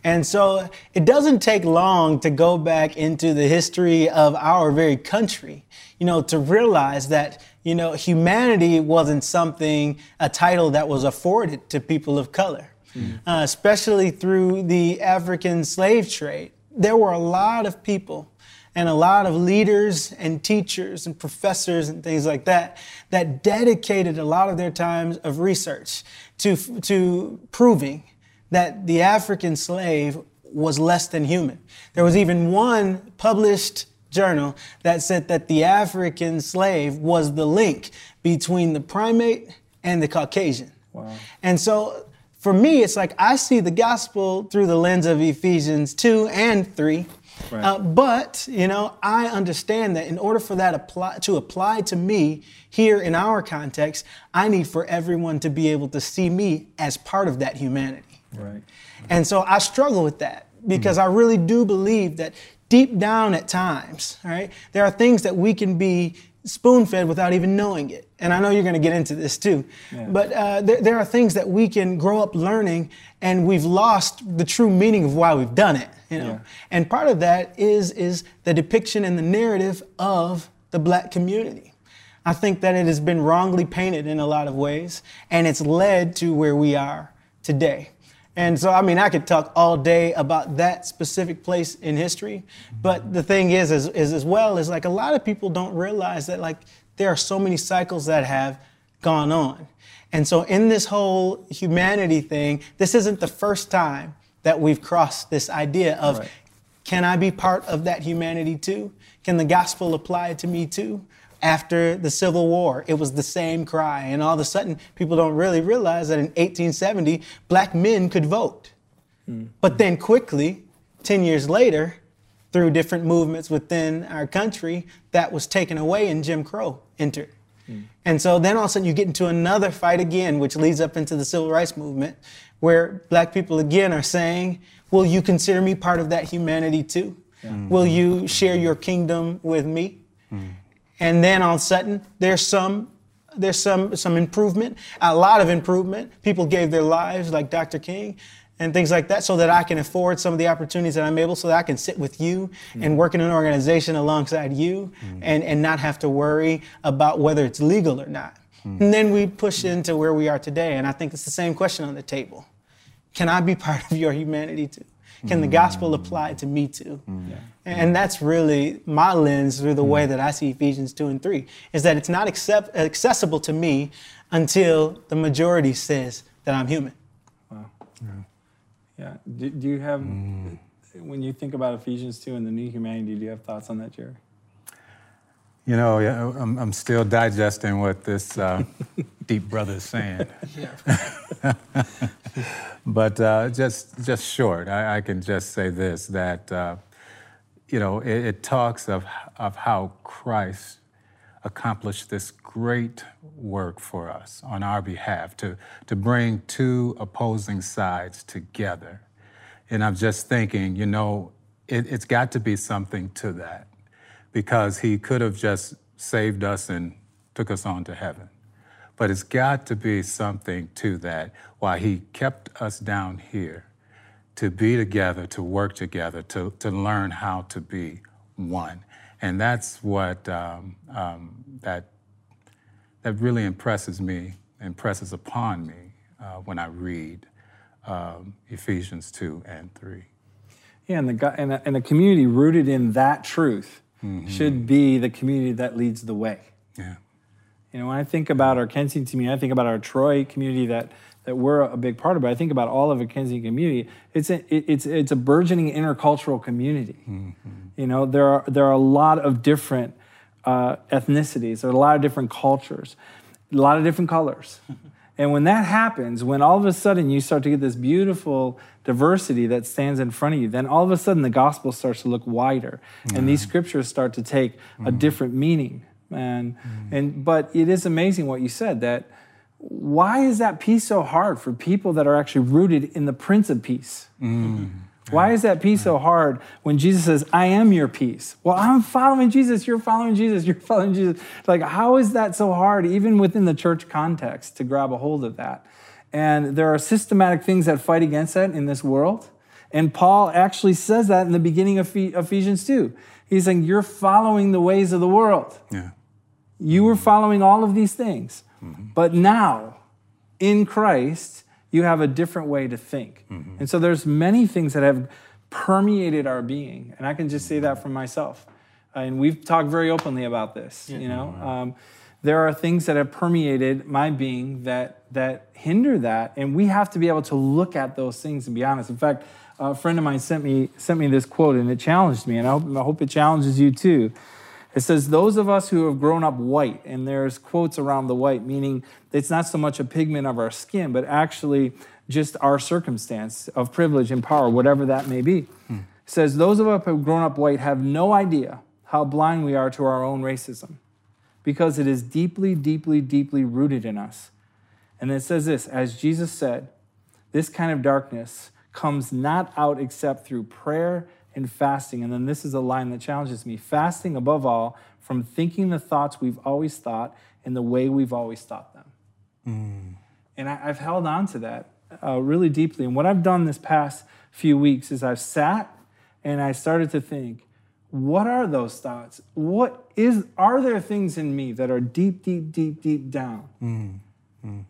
And so it doesn't take long to go back into the history of our very country, you know, to realize that, you know, humanity wasn't something, a title that was afforded to people of color, uh, especially through the African slave trade. There were a lot of people and a lot of leaders and teachers and professors and things like that that dedicated a lot of their times of research to, to proving that the African slave was less than human. There was even one published journal that said that the African slave was the link between the primate and the Caucasian. Wow. And so for me, it's like I see the gospel through the lens of Ephesians 2 and 3. Uh, but you know, I understand that in order for that apply, to apply to me here in our context, I need for everyone to be able to see me as part of that humanity. Right. And so I struggle with that because I really do believe that deep down at times, right, there are things that we can be spoon fed without even knowing it. And I know you're going to get into this too. But uh, there, there are things that we can grow up learning and we've lost the true meaning of why we've done it. You know? Yeah. And part of that is, is the depiction and the narrative of the black community. I think that it has been wrongly painted in a lot of ways, and it's led to where we are today. And so, I mean, I could talk all day about that specific place in history, but the thing is, is, is as well, is like a lot of people don't realize that like there are so many cycles that have gone on. And so, in this whole humanity thing, this isn't the first time that we've crossed this idea of Right. can I be part of that humanity too? Can the gospel apply to me too? After the Civil War, it was the same cry. And all of a sudden, people don't really realize that in 1870, black men could vote. Hmm. But then quickly, 10 years later, through different movements within our country, that was taken away and Jim Crow entered. Hmm. And so then all of a sudden you get into another fight again, which leads up into the civil rights movement, where black people again are saying, Will you consider me part of that humanity too? Hmm. Will you share your kingdom with me? And then all of a sudden there's some there's some some improvement, a lot of improvement. People gave their lives, like Dr. King, and things like that, so that I can afford some of the opportunities that I'm able, so that I can sit with you and mm. work in an organization alongside you, mm. and and not have to worry about whether it's legal or not. Mm. And then we push into where we are today, and I think it's the same question on the table: Can I be part of your humanity too? Can the gospel apply to me too? And that's really my lens through the way that I see Ephesians 2 and 3 is that it's not accept, accessible to me until the majority says that I'm human. Wow. Yeah. Do, do you have, when you think about Ephesians 2 and the new humanity, do you have thoughts on that, Jerry? You know, I'm, I'm still digesting what this uh, (laughs) deep brother is saying. (laughs) but uh, just just short, I, I can just say this: that uh, you know, it, it talks of of how Christ accomplished this great work for us on our behalf to to bring two opposing sides together. And I'm just thinking, you know, it, it's got to be something to that because he could have just saved us and took us on to heaven. But it's got to be something to that why he kept us down here to be together, to work together, to, to learn how to be one. And that's what um, um, that, that really impresses me, impresses upon me uh, when I read um, Ephesians 2 and 3. Yeah, and the guy and a, and a community rooted in that truth should be the community that leads the way. Yeah. You know, when I think about our Kensington community, I think about our Troy community that that we're a big part of. But I think about all of a Kensington community. It's a it's it's a burgeoning intercultural community. Mm-hmm. You know, there are there are a lot of different uh, ethnicities. There are a lot of different cultures, a lot of different colors. (laughs) And when that happens, when all of a sudden you start to get this beautiful diversity that stands in front of you, then all of a sudden the gospel starts to look wider, and these scriptures start to take a mm-hmm. different meaning. And mm-hmm. and but it is amazing what you said that why is that peace so hard for people that are actually rooted in the Prince of Peace? Mm. Why is that peace so hard when Jesus says, I am your peace? Well, I'm following Jesus, you're following Jesus, you're following Jesus. Like, how is that so hard, even within the church context, to grab a hold of that? And there are systematic things that fight against that in this world. And Paul actually says that in the beginning of Ephesians 2. He's saying, You're following the ways of the world. Yeah. You were following all of these things. But now, in Christ, you have a different way to think. And so there's many things that have permeated our being. And I can just say that for myself. And we've talked very openly about this, you know. Um, there are things that have permeated my being that that hinder that, and we have to be able to look at those things and be honest. In fact, a friend of mine sent me sent me this quote, and it challenged me, and I hope, I hope it challenges you too. It says, Those of us who have grown up white, and there's quotes around the white, meaning it's not so much a pigment of our skin, but actually just our circumstance of privilege and power, whatever that may be. Hmm. It says, Those of us who have grown up white have no idea how blind we are to our own racism because it is deeply, deeply, deeply rooted in us. And it says this as Jesus said, this kind of darkness comes not out except through prayer and fasting. And then this is a line that challenges me fasting above all from thinking the thoughts we've always thought and the way we've always thought them. And I, I've held on to that uh, really deeply. And what I've done this past few weeks is I've sat and I started to think, what are those thoughts? What is are there things in me that are deep, deep, deep, deep down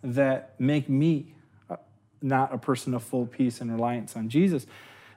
that make me uh, not a person of full peace and reliance on Jesus?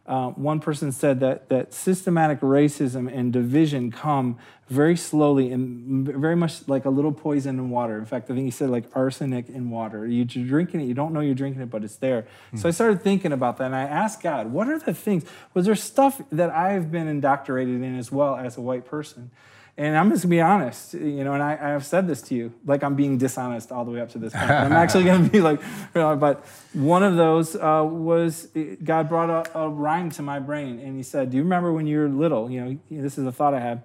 Uh, one person said that that systematic racism and division come very slowly and very much like a little poison in water. In fact, I think he said like arsenic in water. You're drinking it, you don't know you're drinking it, but it's there. So I started thinking about that, and I asked God, what are the things? Was there stuff that I've been indoctrinated in as well as a white person? And I'm just gonna be honest, you know, and I, I have said this to you, like I'm being dishonest all the way up to this point. I'm (laughs) actually gonna be like, but one of those uh, was eh, God brought a, a rhyme to my brain, and He said, "Do you remember when you were little? You know, this is a thought I had,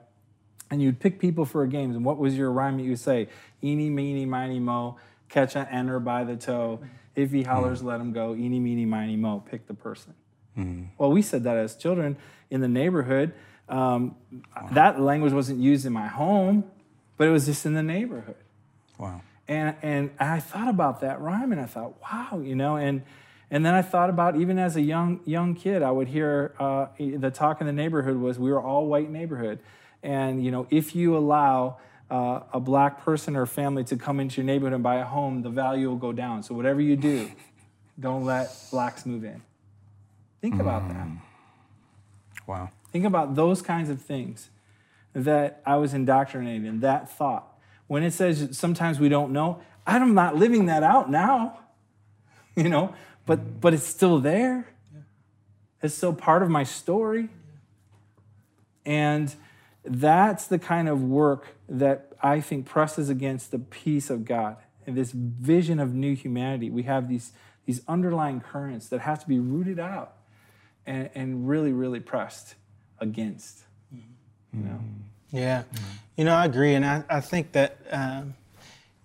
and you'd pick people for games, and what was your rhyme that you would say? Eeny, meeny, miny, mo, catch an enter by the toe. If he hollers, hmm. let him go. Eeny, meeny, miny, mo, pick the person." Hmm. Well, we said that as children in the neighborhood. Um, That language wasn't used in my home, but it was just in the neighborhood. Wow. And and I thought about that rhyme, and I thought, wow, you know, and and then I thought about even as a young young kid, I would hear uh, the talk in the neighborhood was we were all white neighborhood, and you know, if you allow uh, a black person or family to come into your neighborhood and buy a home, the value will go down. So whatever you do, don't let blacks move in. Think about that. Wow. Think about those kinds of things that I was indoctrinated in, that thought. When it says sometimes we don't know, I'm not living that out now, (laughs) you know, but, but it's still there. It's still part of my story. And that's the kind of work that I think presses against the peace of God and this vision of new humanity. We have these, these underlying currents that have to be rooted out and, and really, really pressed against. You know? Yeah, you know, I agree, and I, I think that um,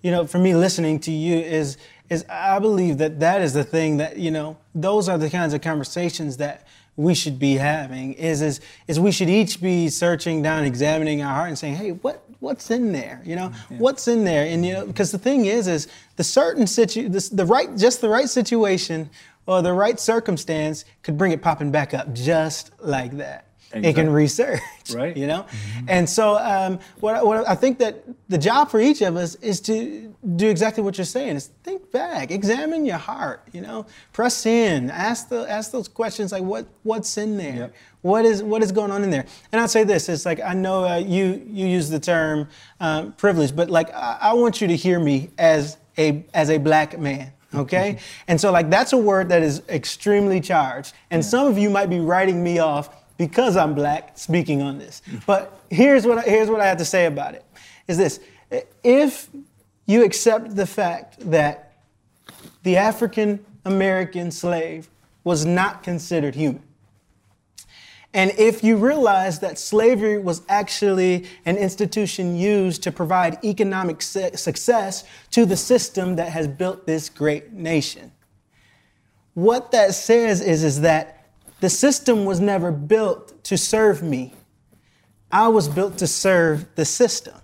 you know, for me, listening to you is is I believe that that is the thing that you know, those are the kinds of conversations that we should be having. Is is is we should each be searching down, examining our heart, and saying, hey, what what's in there? You know, what's in there? And you know, because the thing is, is the certain situ, the, the right, just the right situation or the right circumstance could bring it popping back up just like that. It can research, Right. You know, and so um, what, what I think that the job for each of us is to do exactly what you're saying: is think back, examine your heart. You know, press in, ask the ask those questions like what what's in there, Yep. what is what is going on in there. And I'll say this: it's like I know uh, you you use the term um, privilege, but like I, I want you to hear me as a as a black man. Okay, and so like that's a word that is extremely charged, and some of you might be writing me off because I'm black speaking on this. But here's what I, here's what I have to say about it: is this if you accept the fact that the African American slave was not considered human. And if you realize that slavery was actually an institution used to provide economic su- success to the system that has built this great nation, what that says is, is that the system was never built to serve me. I was built to serve the system.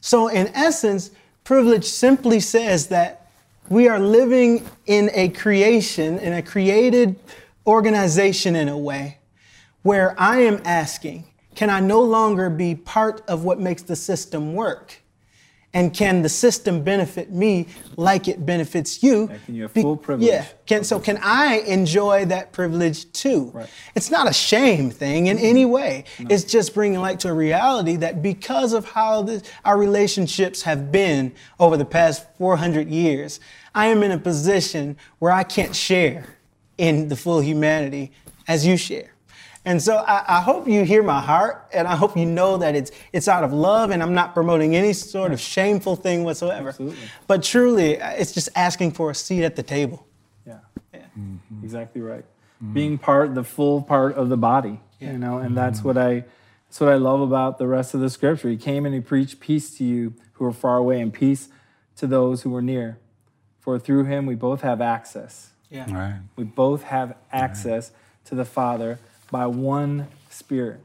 So, in essence, privilege simply says that we are living in a creation, in a created organization in a way where I am asking, can I no longer be part of what makes the system work? And can the system benefit me like it benefits you? can you have full privilege. Yeah. Can, so can I enjoy that privilege too? Right. It's not a shame thing in any mm-hmm. way. It's just bringing light to a reality that because of how this, our relationships have been over the past 400 years, I am in a position where I can't share in the full humanity as you share. And so I, I hope you hear my heart, and I hope you know that it's it's out of love, and I'm not promoting any sort of shameful thing whatsoever. Absolutely. But truly, uh, it's just asking for a seat at the table. Yeah. Yeah. Mm-hmm. Exactly right. Mm-hmm. Being part, the full part of the body, Yeah. you know, and mm-hmm. that's what I, that's what I love about the rest of the scripture. He came and he preached peace to you who are far away and peace to those who are near. For through him we both have access. Yeah. Right. We both have access to the Father by one Spirit.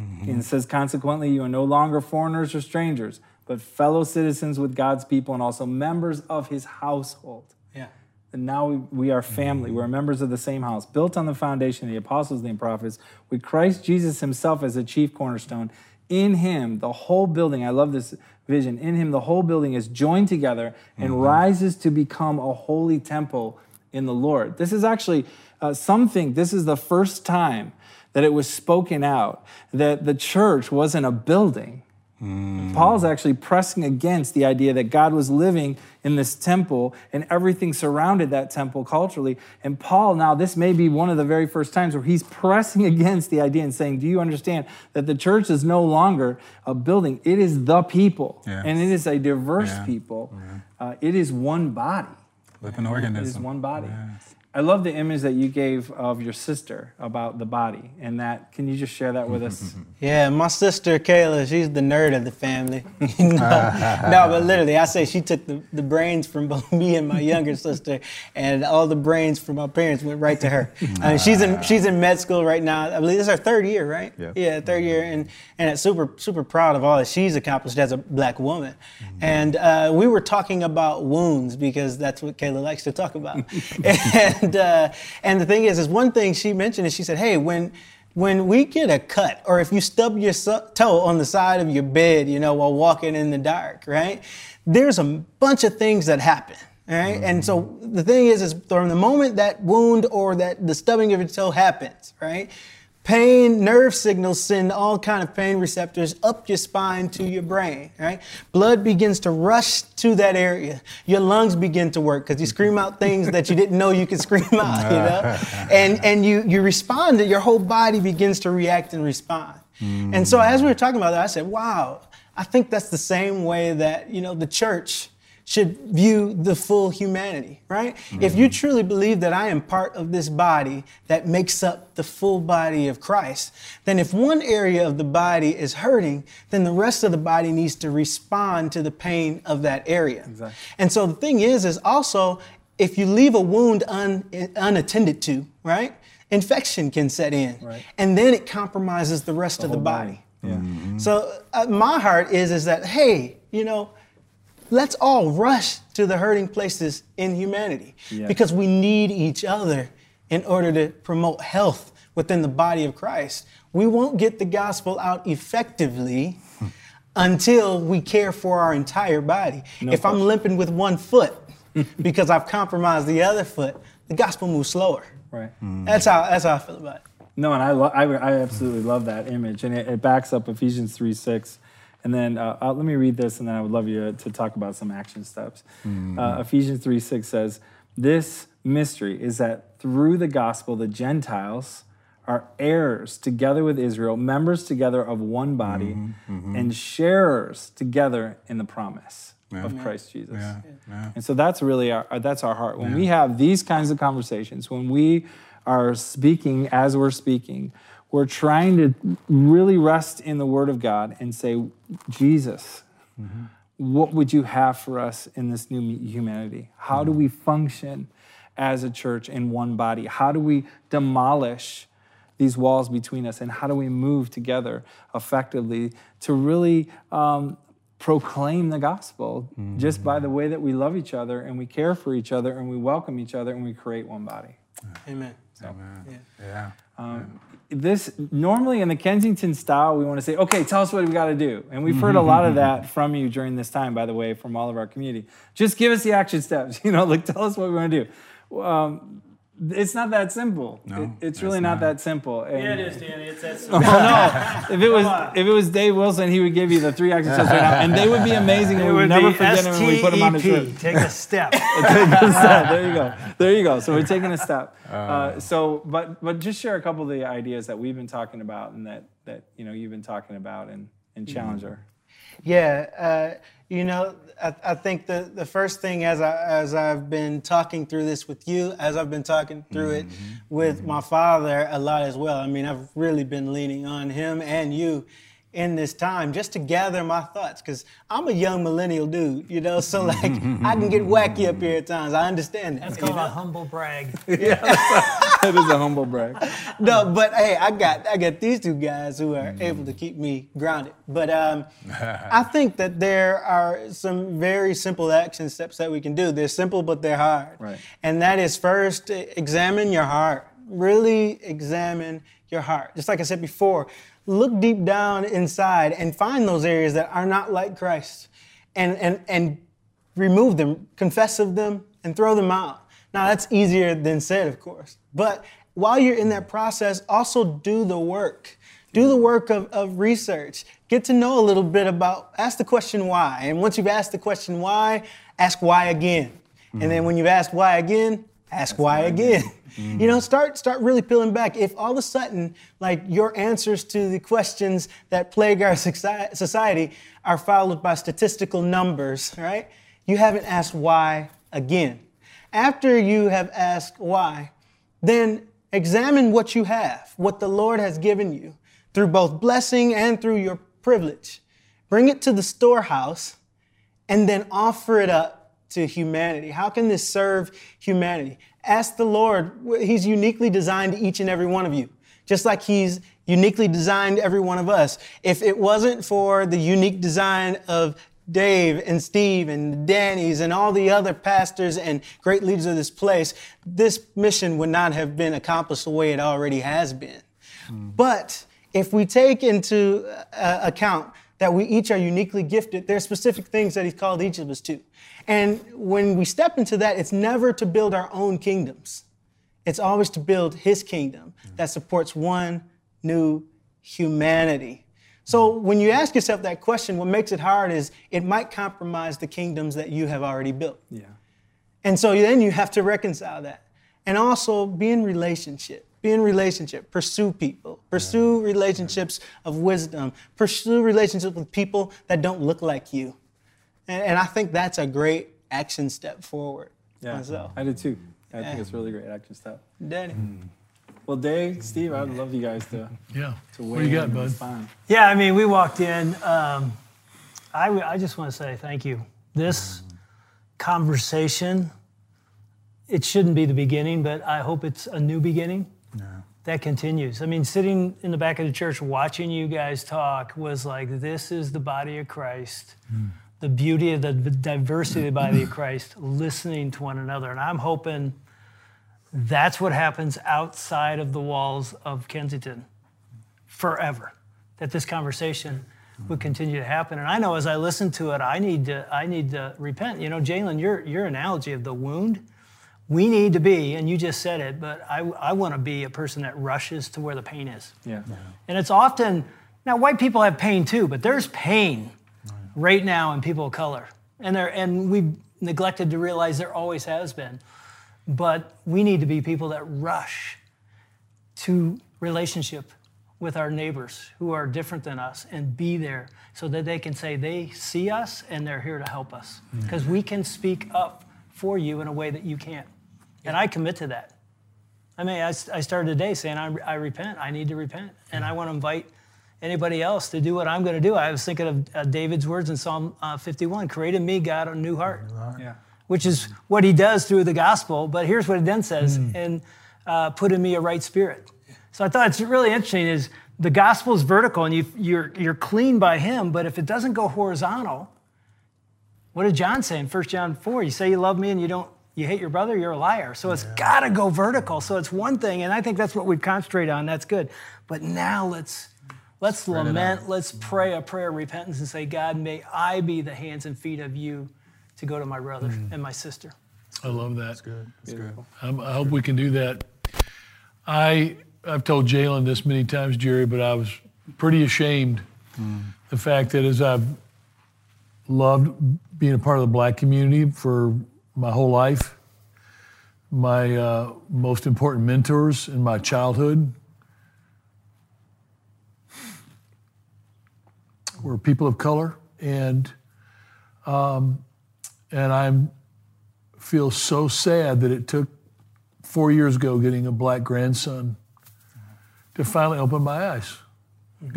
Mm-hmm. And it says, consequently, you are no longer foreigners or strangers, but fellow citizens with God's people and also members of his household. Yeah. And now we, we are family. Mm-hmm. We're members of the same house, built on the foundation of the apostles and the prophets, with Christ Jesus himself as the chief cornerstone. In him, the whole building, I love this vision, in him, the whole building is joined together and mm-hmm. rises to become a holy temple in the Lord. This is actually uh, something, this is the first time that it was spoken out that the church wasn't a building. Paul's actually pressing against the idea that God was living in this temple and everything surrounded that temple culturally. And Paul, now, this may be one of the very first times where he's pressing (laughs) against the idea and saying, Do you understand that the church is no longer a building? It is the people, and it is a diverse Yeah. people. Uh, it is one body. Living organism. It is one body. Yes. I love the image that you gave of your sister about the body, and that. Can you just share that with us? (laughs) Yeah, my sister Kayla, she's the nerd of the family. (laughs) no, (laughs) no, but literally, I say she took the, the brains from both me and my younger sister, and all the brains from my parents went right to her. I mean, she's in she's in med school right now. I believe this is her third year, right? Yeah. Yeah, third year, and and it's super super proud of all that she's accomplished as a black woman. And uh, we were talking about wounds because that's what Kayla likes to talk about. and uh, and the thing is, is one thing she mentioned is she said, hey, when when we get a cut or if you stub your toe on the side of your bed, you know, while walking in the dark, right? There's a bunch of things that happen. Right? And so the thing is, is from the moment that wound or that the stubbing of your toe happens, right? Pain, nerve signals send all kind of pain receptors up your spine to your brain, right? Blood begins to rush to that area. Your lungs begin to work because you scream out things that you didn't know you could scream out, you know? (laughs) And and you you respond, your whole body begins to react and respond. And so as we were talking about that, I said, wow, I think that's the same way that, you know, the church should view the full humanity, right? If you mm-hmm. truly believe that I am part of this body that makes up the full body of Christ, then if one area of the body is hurting, then the rest of the body needs to respond to the pain of that area. Exactly. And so the thing is, is also if you leave a wound un, unattended to, right? Infection can set in, Right. and then it compromises the rest of the whole body. Yeah. Mm-hmm. Mm-hmm. So uh, my heart is is that hey, you know, let's all rush to the hurting places in humanity Yeah. because we need each other in order to promote health within the body of Christ. We won't get the gospel out effectively hmm. until we care for our entire body. if I'm limping with one foot (laughs) because I've compromised the other foot, the gospel moves slower. Right. Hmm. That's how that's how I feel about it. No, and I, lo- I, I absolutely love that image, and it, it backs up Ephesians 3 6. And then uh, uh, let me read this, and then I would love you to talk about some action steps. Uh, Ephesians 3 6 says, This mystery is that through the gospel, the Gentiles are heirs together with Israel, members together of one body, and sharers together in the promise of Christ Jesus. Yeah, yeah. And so that's really our that's our heart. When we have these kinds of conversations, when we are speaking as we're speaking, we're trying to really rest in the Word of God and say, Jesus, mm-hmm. what would you have for us in this new humanity? How do mm-hmm. we function as a church in one body? How do we demolish these walls between us? And how do we move together effectively to really um, proclaim the gospel just by the mm-hmm. way that we love each other and we care for each other and we welcome each other and we create one body? Amen. So Yeah. This normally in the Kensington style, we want to say, okay, tell us what we got to do. And we've heard a lot of that (laughs) from you during this time, by the way, from all of our community. Just give us the action steps, (laughs) you know, like tell us what we want to do. Um, it's not that simple. No, It- it's it's really not. not. that simple. And- Yeah, it is, Danny. It's that (laughs) Oh, no. (laughs) If it was if it was Dave Wilson, he would give you the three action steps right now, and they would be (laughs) amazing. and It we would would never be forget them when we put them on the S-T-E-P. Take a step. Take a step. There you go. There you go. So we're taking a step. Uh, so, but but just share a couple of the ideas that we've been talking about and that that you know you've been talking about and and challenge her. Yeah, uh, you know, I, I think the, the first thing as I as I've been talking through this with you, as I've been talking through it with my father a lot as well. I mean, I've really been leaning on him and you in this time just to gather my thoughts because I'm a young millennial dude, you know, so (laughs) like I can get wacky up here at times. I understand that. That's you called know? a humble brag. (laughs) yeah, (laughs) that is a humble brag. no, but hey, I got I got these two guys who are able to keep me grounded. But um, I think that there are some very simple action steps that we can do. They're simple, but they're hard. Right. And that is first examine your heart. Really examine your heart. Just like I said before, look deep down inside and find those areas that are not like Christ, and and and remove them, confess of them, and throw them out. Now, that's easier than said, of course. But while you're in that process, also do the work. Do the work of, of research. Get to know a little bit about, ask the question why. And once you've asked the question why, ask why again. And then mm-hmm. when you've asked why again, ask why again. (laughs) You know, start start really peeling back. If all of a sudden, like your answers to the questions that plague our society are followed by statistical numbers, right? You haven't asked why again. After you have asked why, then examine what you have, what the Lord has given you through both blessing and through your privilege. Bring it to the storehouse and then offer it up to humanity. How can this serve humanity? Ask the Lord. He's uniquely designed each and every one of you, just like He's uniquely designed every one of us. If it wasn't for the unique design of Dave and Steve and Danny's and all the other pastors and great leaders of this place, this mission would not have been accomplished the way it already has been. But if we take into uh, account that we each are uniquely gifted, there are specific things that He's called each of us to. And when we step into that, it's never to build our own kingdoms. It's always to build His kingdom that supports one new humanity. So when you ask yourself that question, what makes it hard is it might compromise the kingdoms that you have already built. Yeah. And so then you have to reconcile that. And also be in relationship. Be in relationship. Pursue people. Pursue relationships of wisdom. Pursue relationships with people that don't look like you. And, and I think that's a great action step forward. Yeah. Myself. I did too. I Yeah. think it's a really great action step. Danny. Well, Dave, Steve, I'd love you guys to, Yeah. to What weigh do you got, in. bud? It's fine. Yeah, I mean, we walked in. Um, I, w- I just want to say thank you. This conversation, it shouldn't be the beginning, but I hope it's a new beginning that continues. I mean, sitting in the back of the church watching you guys talk was like, this is the body of Christ. The beauty of the diversity of the body of (clears throat) Christ, listening to one another. And I'm hoping that's what happens outside of the walls of Kensington forever. That this conversation would continue to happen. And I know as I listen to it, I need to I need to repent. You know, Jalen, your your analogy of the wound, we need to be, and you just said it, but I I want to be a person that rushes to where the pain is. Yeah. And it's often now white people have pain too, but there's pain right now in people of color. And there and we've neglected to realize there always has been. But we need to be people that rush to relationship with our neighbors who are different than us and be there so that they can say they see us and they're here to help us. Mm. Because we can speak up for you in a way that you can't. And I commit to that. I mean, I, I started today saying I, I repent. I need to repent. And I want to invite anybody else to do what I'm going to do. I was thinking of uh, David's words in Psalm uh, 51 Create in me, God, a new heart Yeah. which is what he does through the gospel. But here's what it then says, and uh, put in me a right spirit. So I thought it's really interesting is the gospel is vertical and you, you're, you're clean by him, but if it doesn't go horizontal, what did John say in 1 John 4? You say you love me and you don't you hate your brother, you're a liar. So it's got to go vertical. So it's one thing, and I think that's what we've concentrated on. That's good. But now let's let's lament, let's pray a prayer of repentance and say, God, may I be the hands and feet of you to go to my brother and my sister. I love that. That's good. That's good. Um, I hope we can do that. I I've told Jalen this many times, Jerry, but I was pretty ashamed the fact that as I've loved being a part of the black community for my whole life, my uh, most important mentors in my childhood were people of color, and um, and I'm feel so sad that it took four years ago getting a black grandson to finally open my eyes.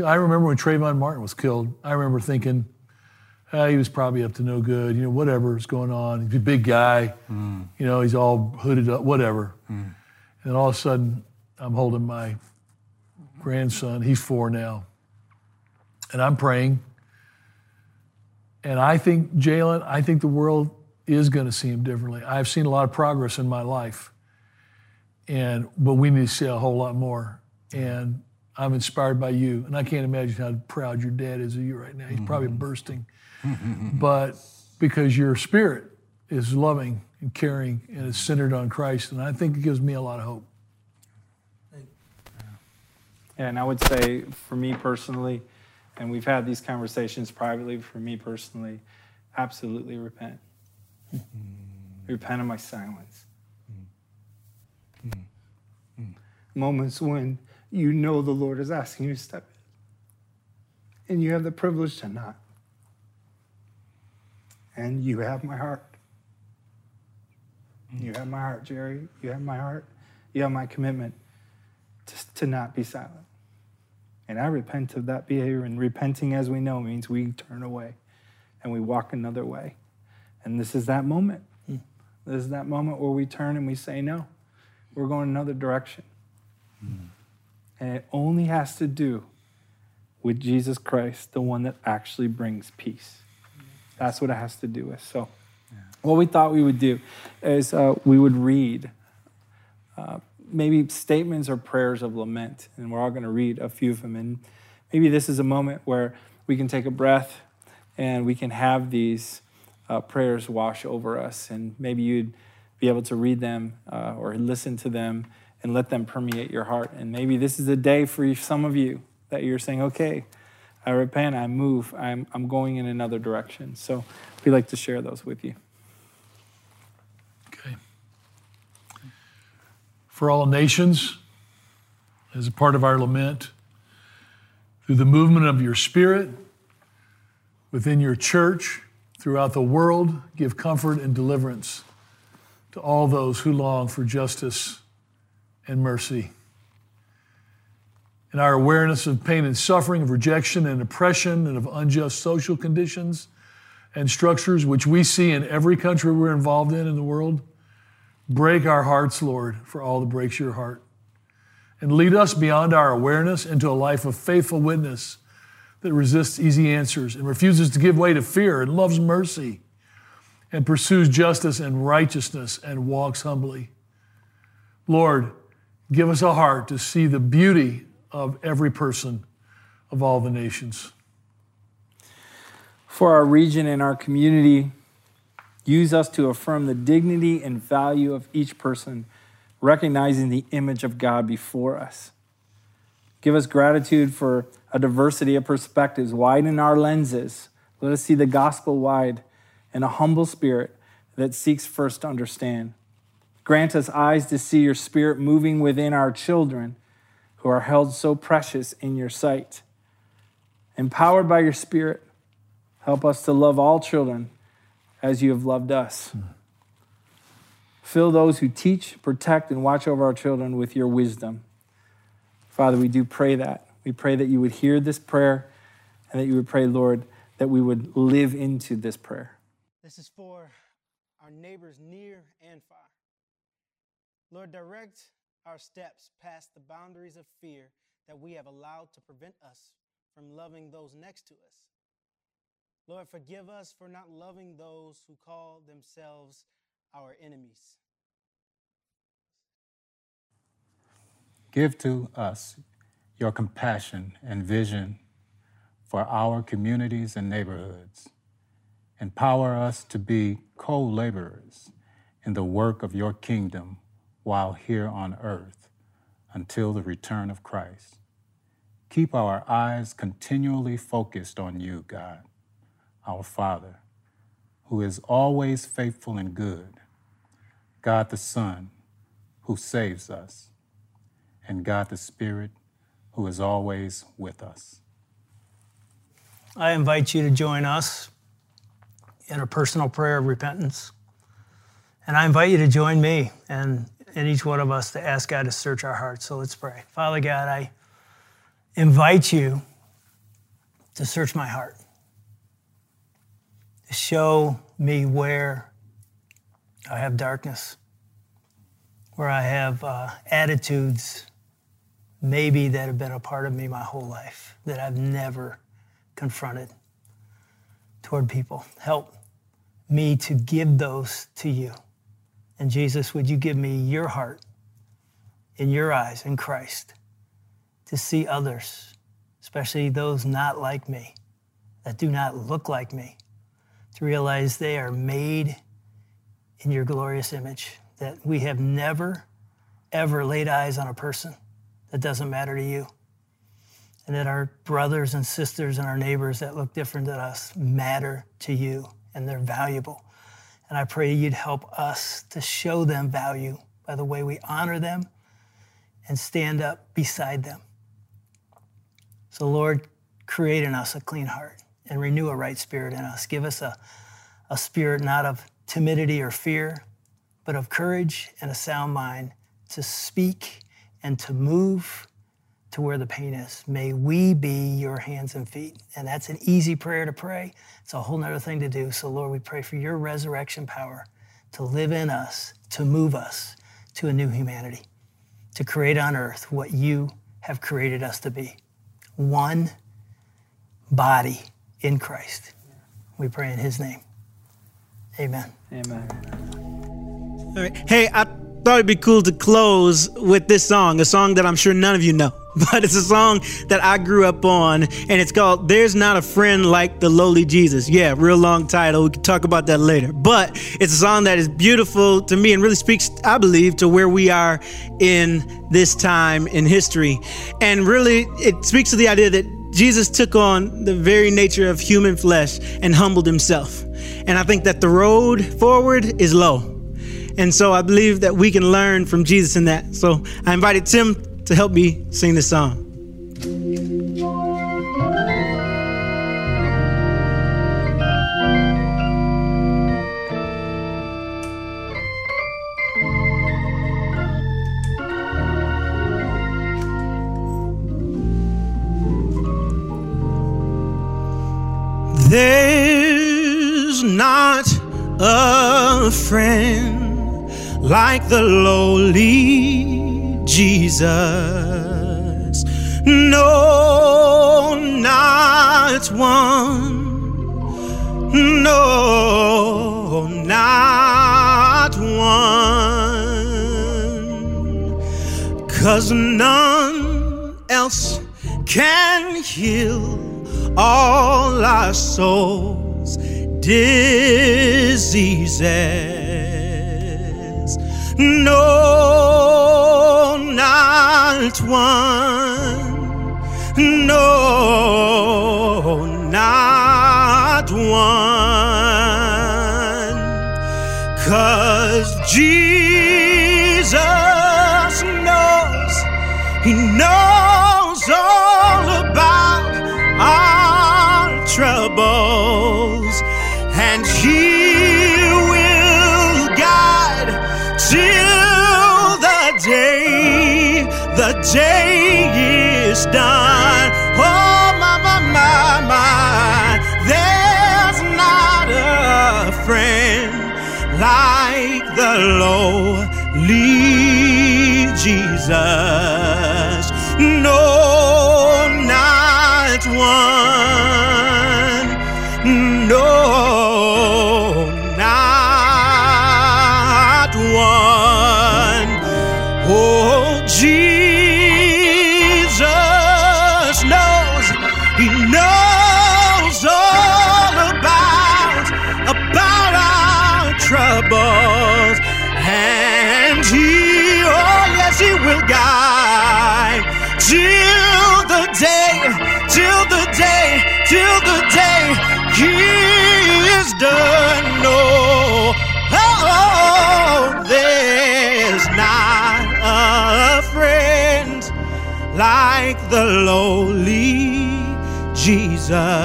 I remember when Trayvon Martin was killed. I remember thinking, ah, he was probably up to no good. You know, whatever is going on. He's a big guy. You know, he's all hooded up, whatever. And all of a sudden, I'm holding my grandson. He's four now, and I'm praying. And I think, Jalen, I think the world is going to see him differently. I've seen a lot of progress in my life, and but we need to see a whole lot more. And I'm inspired by you, and I can't imagine how proud your dad is of you right now. He's probably mm-hmm. bursting, but because your spirit is loving and caring and is centered on Christ, and I think it gives me a lot of hope. And I would say for me personally, and we've had these conversations privately, for me personally, absolutely repent. Mm-hmm. repent of my silence. Mm-hmm. Mm-hmm. Moments when you know the Lord is asking you to step in, and you have the privilege to not. And you have my heart. You have my heart, Jerry. You have my heart. You have my commitment to, to not be silent. And I repent of that behavior. And repenting, as we know, means we turn away and we walk another way. And this is that moment. This is that moment where we turn and we say, no, we're going another direction. And it only has to do with Jesus Christ, the one that actually brings peace. That's what it has to do with. So, what we thought we would do is uh, we would read uh, maybe statements or prayers of lament, and we're all going to read a few of them. And maybe this is a moment where we can take a breath and we can have these uh, prayers wash over us, and maybe you'd be able to read them uh, or listen to them and let them permeate your heart. And maybe this is a day for some of you that you're saying, okay, I repent, I move, I'm, I'm going in another direction. So we'd like to share those with you. For all nations, as a part of our lament, through the movement of your spirit within your church, throughout the world, give comfort and deliverance to all those who long for justice and mercy. In our awareness of pain and suffering, of rejection and oppression, and of unjust social conditions and structures which we see in every country we're involved in in the world, break our hearts, Lord, for all that breaks your heart. And lead us beyond our awareness into a life of faithful witness that resists easy answers and refuses to give way to fear and loves mercy and pursues justice and righteousness and walks humbly. Lord, give us a heart to see the beauty of every person of all the nations. For our region and our community, use us to affirm the dignity and value of each person, recognizing the image of God before us. Give us gratitude for a diversity of perspectives, widen our lenses. Let us see the gospel wide and a humble spirit that seeks first to understand. Grant us eyes to see your spirit moving within our children who are held so precious in your sight. Empowered by your spirit, help us to love all children as you have loved us. Fill those who teach, protect, and watch over our children with your wisdom. Father, we do pray that. We pray that you would hear this prayer and that you would pray, Lord, that we would live into this prayer. This is for our neighbors near and far. Lord, direct our steps past the boundaries of fear that we have allowed to prevent us from loving those next to us. Lord, forgive us for not loving those who call themselves our enemies. Give to us your compassion and vision for our communities and neighborhoods. Empower us to be co laborers in the work of your kingdom while here on earth until the return of Christ. Keep our eyes continually focused on you, God, our Father, who is always faithful and good, God the Son, who saves us, and God the Spirit, who is always with us. I invite you to join us in a personal prayer of repentance. And I invite you to join me and, and each one of us to ask God to search our hearts. So let's pray. Father God, I invite you to search my heart, show me where I have darkness, where I have uh, attitudes maybe that have been a part of me my whole life that I've never confronted toward people. Help me to give those to you. And Jesus, would you give me your heart in your eyes in Christ to see others, especially those not like me, that do not look like me, to realize they are made in your glorious image, that we have never, ever laid eyes on a person that doesn't matter to you and that our brothers and sisters and our neighbors that look different than us matter to you and they're valuable. And I pray you'd help us to show them value by the way we honor them and stand up beside them. So, Lord, create in us a clean heart and renew a right spirit in us. Give us a, a spirit not of timidity or fear, but of courage and a sound mind to speak and to move to where the pain is. May we be your hands and feet. And that's an easy prayer to pray. It's a whole nother thing to do. So, Lord, we pray for your resurrection power to live in us, to move us to a new humanity, to create on earth what you have created us to be one body in Christ. We pray in his name. Amen. Amen. All right. Hey, I thought it'd be cool to close with this song, a song that I'm sure none of you know, (laughs) but it's a song that I grew up on, and it's called There's Not a Friend Like the Lowly Jesus. Yeah, real long title. We can talk about that later. But it's a song that is beautiful to me and really speaks, I believe, to where we are in this time in history. And really, it speaks to the idea that Jesus took on the very nature of human flesh and humbled himself. And I think that the road forward is low. And so I believe that we can learn from Jesus in that. So I invited Tim to help me sing this song. There's not a friend like the lowly Jesus. No, not one. No, not one. Cause none else can heal all our souls' diseases. No, not one. No, not one. Cause Jesus the lowly Jesus.